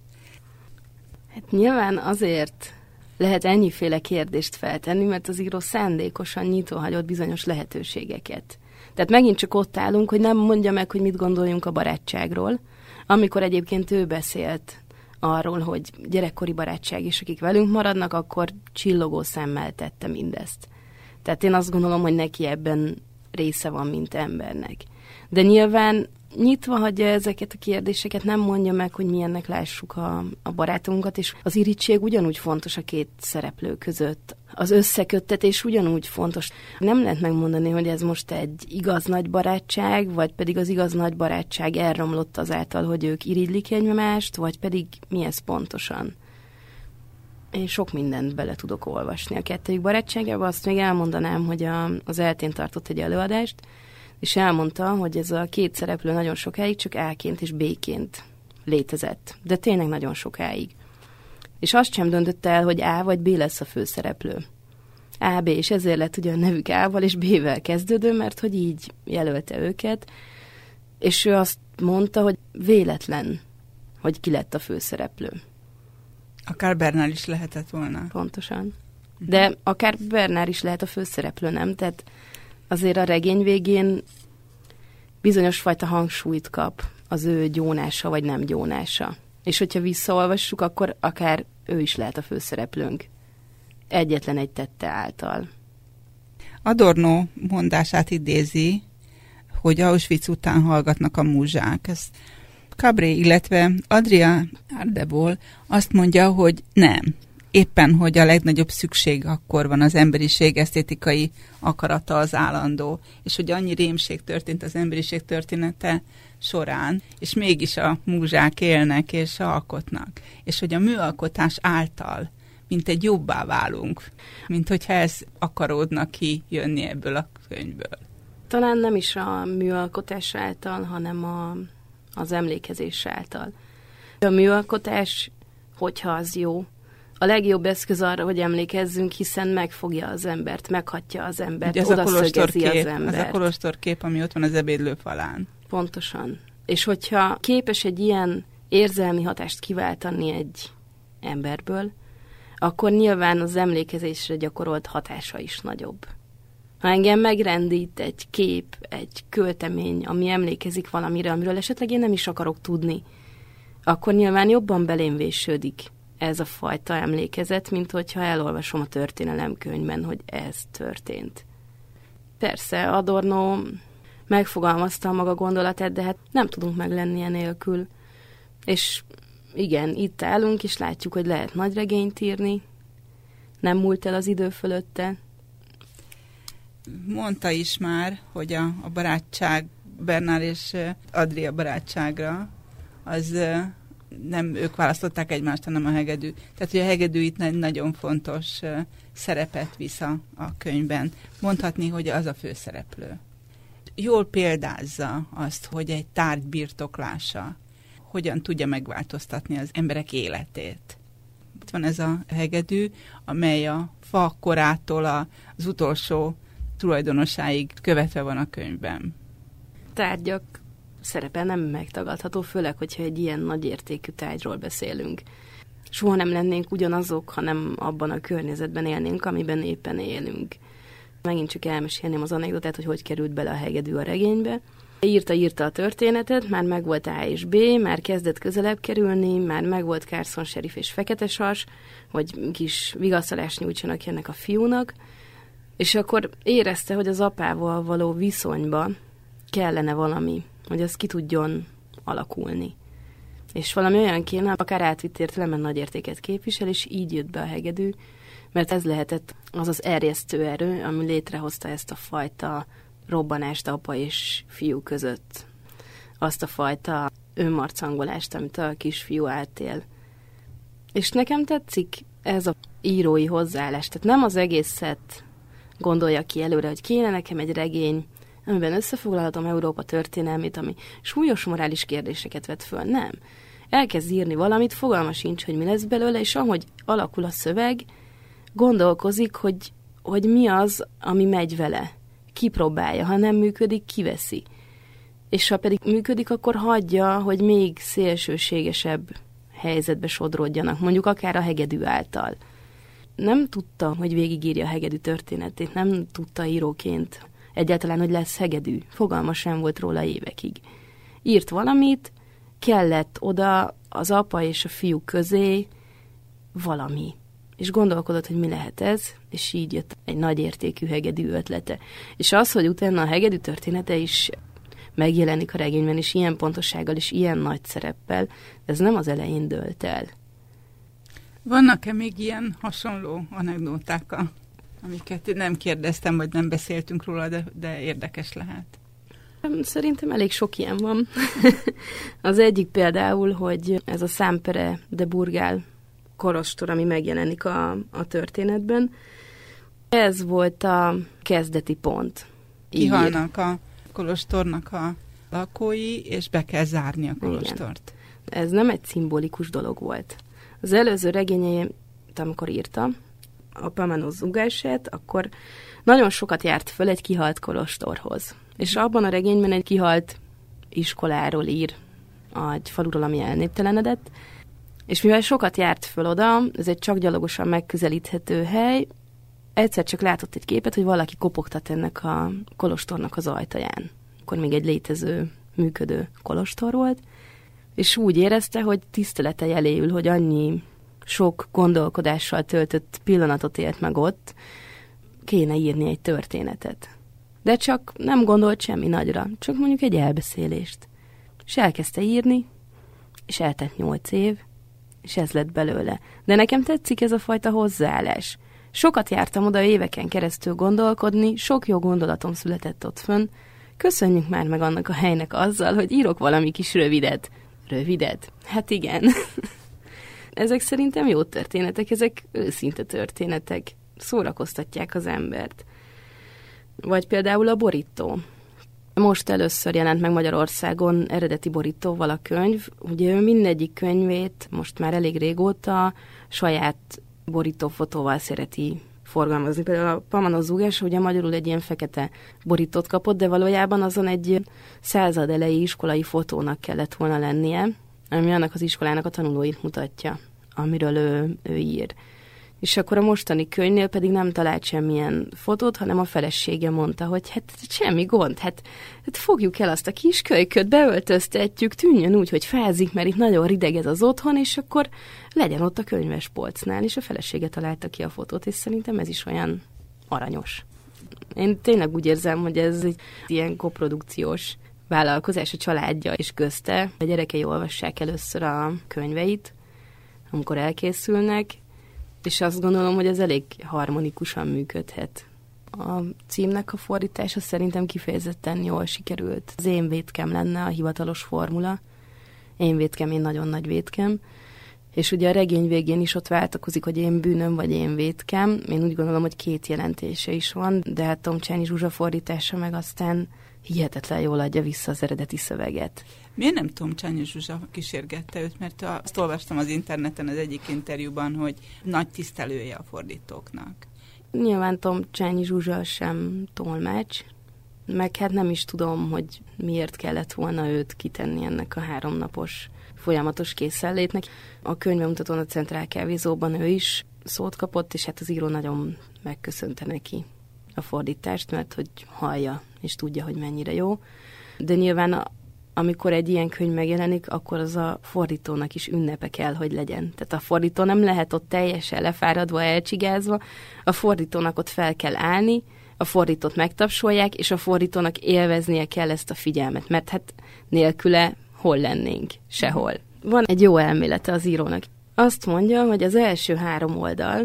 Hát nyilván azért lehet ennyiféle kérdést feltenni, mert az író szándékosan nyitva hagyott bizonyos lehetőségeket. Tehát megint csak ott állunk, hogy nem mondja meg, hogy mit gondoljunk a barátságról, amikor egyébként ő beszélt arról, hogy gyerekkori barátság is, akik velünk maradnak, akkor csillogó szemmel tette mindezt. Tehát én azt gondolom, hogy neki ebben része van, mint embernek. De nyilván nyitva hagyja ezeket a kérdéseket, nem mondja meg, hogy milyennek lássuk a, a barátunkat, és az irítség ugyanúgy fontos a két szereplő között. Az összeköttetés ugyanúgy fontos. Nem lehet megmondani, hogy ez most egy igaz nagy barátság, vagy pedig az igaz nagy barátság elromlott azáltal, hogy ők irigylik egymást, vagy pedig mi ez pontosan. Én sok mindent bele tudok olvasni a kettőjük barátságába. Azt még elmondanám, hogy a, az eltén tartott egy előadást, és elmondta, hogy ez a két szereplő nagyon sokáig csak A-ként és B-ként létezett. De tényleg nagyon sokáig. És azt sem döntött el, hogy A vagy B lesz a főszereplő. A, B, és ezért lett ugye a nevük A-val és B-vel kezdődő, mert hogy így jelölte őket, és ő azt mondta, hogy véletlen, hogy ki lett a főszereplő. Akár Bernál is lehetett volna. Pontosan. De akár Bernár is lehet a főszereplő, nem? Tehát azért a regény végén bizonyos fajta hangsúlyt kap az ő gyónása vagy nem gyónása. És hogyha visszaolvassuk, akkor akár ő is lehet a főszereplőnk. Egyetlen egy tette által. Adorno mondását idézi, hogy Auschwitz után hallgatnak a múzsák. Ez Cabré, illetve Adria Ardebol azt mondja, hogy nem. Éppen, hogy a legnagyobb szükség akkor van az emberiség esztétikai akarata az állandó, és hogy annyi rémség történt az emberiség története során, és mégis a múzsák élnek és alkotnak, és hogy a műalkotás által mint egy jobbá válunk, mint hogyha ez akaródnak ki jönni ebből a könyvből. Talán nem is a műalkotás által, hanem a, az emlékezés által. A műalkotás, hogyha az jó, a legjobb eszköz arra, hogy emlékezzünk, hiszen megfogja az embert, meghatja az embert, Ugye ez a oda kolostor szögezi kép, az ez a embert. kolostor kép, ami ott van az ebédlő falán. Pontosan. És hogyha képes egy ilyen érzelmi hatást kiváltani egy emberből, akkor nyilván az emlékezésre gyakorolt hatása is nagyobb. Ha engem megrendít egy kép, egy költemény, ami emlékezik valamire, amiről esetleg én nem is akarok tudni, akkor nyilván jobban belém vésődik ez a fajta emlékezet, mint hogyha elolvasom a történelemkönyvben, hogy ez történt. Persze, Adorno megfogalmazta maga gondolatát, de hát nem tudunk meglenni enélkül. És igen, itt állunk, és látjuk, hogy lehet nagy regényt írni, nem múlt el az idő fölötte. Mondta is már, hogy a, a barátság Bernár és Adria barátságra az nem ők választották egymást, hanem a hegedű. Tehát, hogy a hegedű itt egy nagyon fontos szerepet visz a, a könyvben. Mondhatni, hogy az a főszereplő. Jól példázza azt, hogy egy tárgy birtoklása hogyan tudja megváltoztatni az emberek életét. Itt van ez a hegedű, amely a fa korától az utolsó tulajdonosáig követve van a könyvben. tárgyak szerepe nem megtagadható, főleg, hogyha egy ilyen nagy értékű tárgyról beszélünk. Soha nem lennénk ugyanazok, hanem abban a környezetben élnénk, amiben éppen élünk. Megint csak elmesélném az anekdotát, hogy hogy került bele a hegedű a regénybe. Írta-írta a történetet, már megvolt A és B, már kezdett közelebb kerülni, már megvolt Carson Sheriff és Fekete Sas, hogy kis vigasztalást nyújtsanak ennek a fiúnak, és akkor érezte, hogy az apával való viszonyba kellene valami, hogy az ki tudjon alakulni. És valami olyan kéne, akár átvitt értelemben nagy értéket képvisel, és így jött be a hegedű, mert ez lehetett az az erjesztő erő, ami létrehozta ezt a fajta robbanást apa és fiú között. Azt a fajta önmarcangolást, amit a kisfiú átél. És nekem tetszik ez a írói hozzáállás. Tehát nem az egészet gondolja ki előre, hogy kéne nekem egy regény, amiben összefoglalhatom Európa történelmét, ami súlyos morális kérdéseket vet föl. Nem. Elkezd írni valamit, fogalma sincs, hogy mi lesz belőle, és ahogy alakul a szöveg, gondolkozik, hogy, hogy mi az, ami megy vele. Kipróbálja, ha nem működik, kiveszi. És ha pedig működik, akkor hagyja, hogy még szélsőségesebb helyzetbe sodródjanak, mondjuk akár a hegedű által. Nem tudta, hogy végigírja a hegedű történetét, nem tudta íróként egyáltalán, hogy lesz hegedű. Fogalma sem volt róla évekig. Írt valamit, kellett oda az apa és a fiú közé valami. És gondolkodott, hogy mi lehet ez, és így jött egy nagy értékű hegedű ötlete. És az, hogy utána a hegedű története is megjelenik a regényben, és ilyen pontossággal, és ilyen nagy szereppel, ez nem az elején dőlt el. Vannak-e még ilyen hasonló anekdóták, a- amiket nem kérdeztem, vagy nem beszéltünk róla, de, de érdekes lehet? Szerintem elég sok ilyen van. az egyik például, hogy ez a Számpere de Burgál korostor, ami megjelenik a, a történetben, ez volt a kezdeti pont. Ír. Kihalnak a kolostornak a lakói, és be kell zárni a kolostort. Ez nem egy szimbolikus dolog volt. Az előző regényeit, amikor írta, a Pamanos zugását, akkor nagyon sokat járt föl egy kihalt kolostorhoz. És abban a regényben egy kihalt iskoláról ír, egy faluról, ami elnéptelenedett, és mivel sokat járt föl oda, ez egy csak gyalogosan megközelíthető hely, egyszer csak látott egy képet, hogy valaki kopogtat ennek a kolostornak az ajtaján. Akkor még egy létező, működő kolostor volt, és úgy érezte, hogy tisztelete jeléül, hogy annyi sok gondolkodással töltött pillanatot élt meg ott, kéne írni egy történetet. De csak nem gondolt semmi nagyra, csak mondjuk egy elbeszélést. És elkezdte írni, és eltett nyolc év, és ez lett belőle. De nekem tetszik ez a fajta hozzáállás. Sokat jártam oda éveken keresztül gondolkodni, sok jó gondolatom született ott fönn. Köszönjük már meg annak a helynek azzal, hogy írok valami kis rövidet. Rövidet? Hát igen. ezek szerintem jó történetek, ezek őszinte történetek. Szórakoztatják az embert. Vagy például a borító. Most először jelent meg Magyarországon eredeti borítóval a könyv. Ugye ő mindegyik könyvét most már elég régóta saját borítófotóval szereti forgalmazni. Például a Pamanos zúgás, ugye magyarul egy ilyen fekete borítót kapott, de valójában azon egy század elejé iskolai fotónak kellett volna lennie, ami annak az iskolának a tanulóit mutatja, amiről ő, ő ír. És akkor a mostani könyvnél pedig nem talált semmilyen fotót, hanem a felesége mondta, hogy hát semmi gond, hát, hát fogjuk el azt a kis kölyköt, beöltöztetjük, tűnjön úgy, hogy fázik, mert itt nagyon rideg ez az otthon, és akkor legyen ott a könyves polcnál, és a felesége találta ki a fotót, és szerintem ez is olyan aranyos. Én tényleg úgy érzem, hogy ez egy ilyen koprodukciós vállalkozás a családja és közte. A gyerekei olvassák először a könyveit, amikor elkészülnek, és azt gondolom, hogy ez elég harmonikusan működhet. A címnek a fordítása szerintem kifejezetten jól sikerült. Az én vétkem lenne a hivatalos formula, én védkem, én nagyon nagy védkem. És ugye a regény végén is ott váltakozik, hogy én bűnöm, vagy én védkem. Én úgy gondolom, hogy két jelentése is van, de hát Tom Csányi Zsuzsa fordítása meg aztán hihetetlen jól adja vissza az eredeti szöveget. Miért nem Tom Csányi Zsuzsa kísérgette őt? Mert azt olvastam az interneten az egyik interjúban, hogy nagy tisztelője a fordítóknak. Nyilván Tom Csányi Zsuzsa sem tolmács, meg hát nem is tudom, hogy miért kellett volna őt kitenni ennek a háromnapos folyamatos készenlétnek. A könyvemutatón a Centrál Kávézóban ő is szót kapott, és hát az író nagyon megköszönte neki a fordítást, mert hogy hallja, és tudja, hogy mennyire jó. De nyilván amikor egy ilyen könyv megjelenik, akkor az a fordítónak is ünnepe kell, hogy legyen. Tehát a fordító nem lehet ott teljesen lefáradva, elcsigázva, a fordítónak ott fel kell állni, a fordítót megtapsolják, és a fordítónak élveznie kell ezt a figyelmet, mert hát nélküle hol lennénk? Sehol. Van egy jó elmélete az írónak. Azt mondja, hogy az első három oldal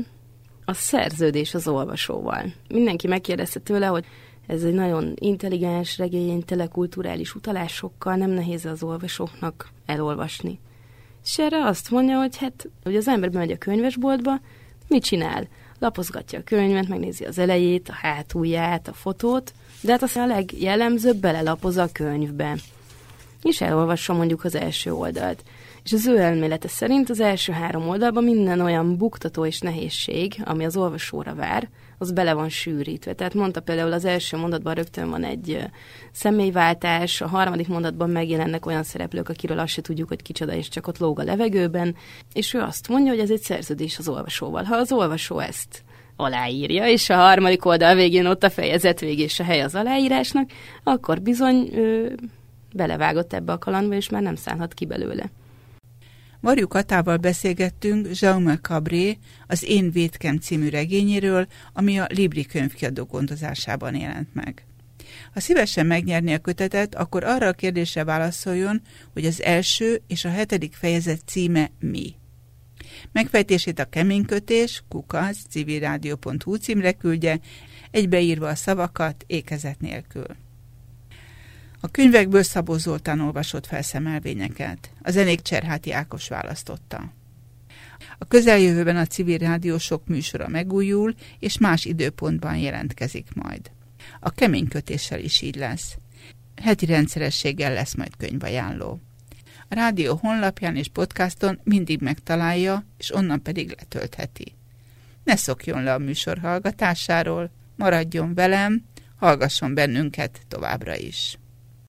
a szerződés az olvasóval. Mindenki megkérdezte tőle, hogy ez egy nagyon intelligens regény, telekulturális utalásokkal, nem nehéz az olvasóknak elolvasni. És erre azt mondja, hogy hát, hogy az ember bemegy a könyvesboltba, mit csinál? Lapozgatja a könyvet, megnézi az elejét, a hátulját, a fotót, de hát aztán a legjellemzőbb belelapoz a könyvbe. És elolvassa mondjuk az első oldalt. És az ő elmélete szerint az első három oldalban minden olyan buktató és nehézség, ami az olvasóra vár, az bele van sűrítve. Tehát mondta például az első mondatban rögtön van egy személyváltás, a harmadik mondatban megjelennek olyan szereplők, akiről azt se tudjuk, hogy kicsoda, és csak ott lóg a levegőben, és ő azt mondja, hogy ez egy szerződés az olvasóval. Ha az olvasó ezt aláírja, és a harmadik oldal végén ott a fejezet végén és a hely az aláírásnak, akkor bizony ő belevágott ebbe a kalandba, és már nem szállhat ki belőle. Varjú Katával beszélgettünk Jaume Cabré az Én védkem című regényéről, ami a Libri könyvkiadó gondozásában jelent meg. Ha szívesen megnyerni a kötetet, akkor arra a kérdésre válaszoljon, hogy az első és a hetedik fejezet címe mi. Megfejtését a keménykötés, kukac, civilrádió.hu címre küldje, egybeírva a szavakat ékezet nélkül. A könyvekből Szabó Zoltán olvasott fel szemelvényeket. A zenék Cserháti Ákos választotta. A közeljövőben a civil rádió sok műsora megújul, és más időpontban jelentkezik majd. A kemény kötéssel is így lesz. Heti rendszerességgel lesz majd könyvajánló. A rádió honlapján és podcaston mindig megtalálja, és onnan pedig letöltheti. Ne szokjon le a műsor hallgatásáról, maradjon velem, hallgasson bennünket továbbra is.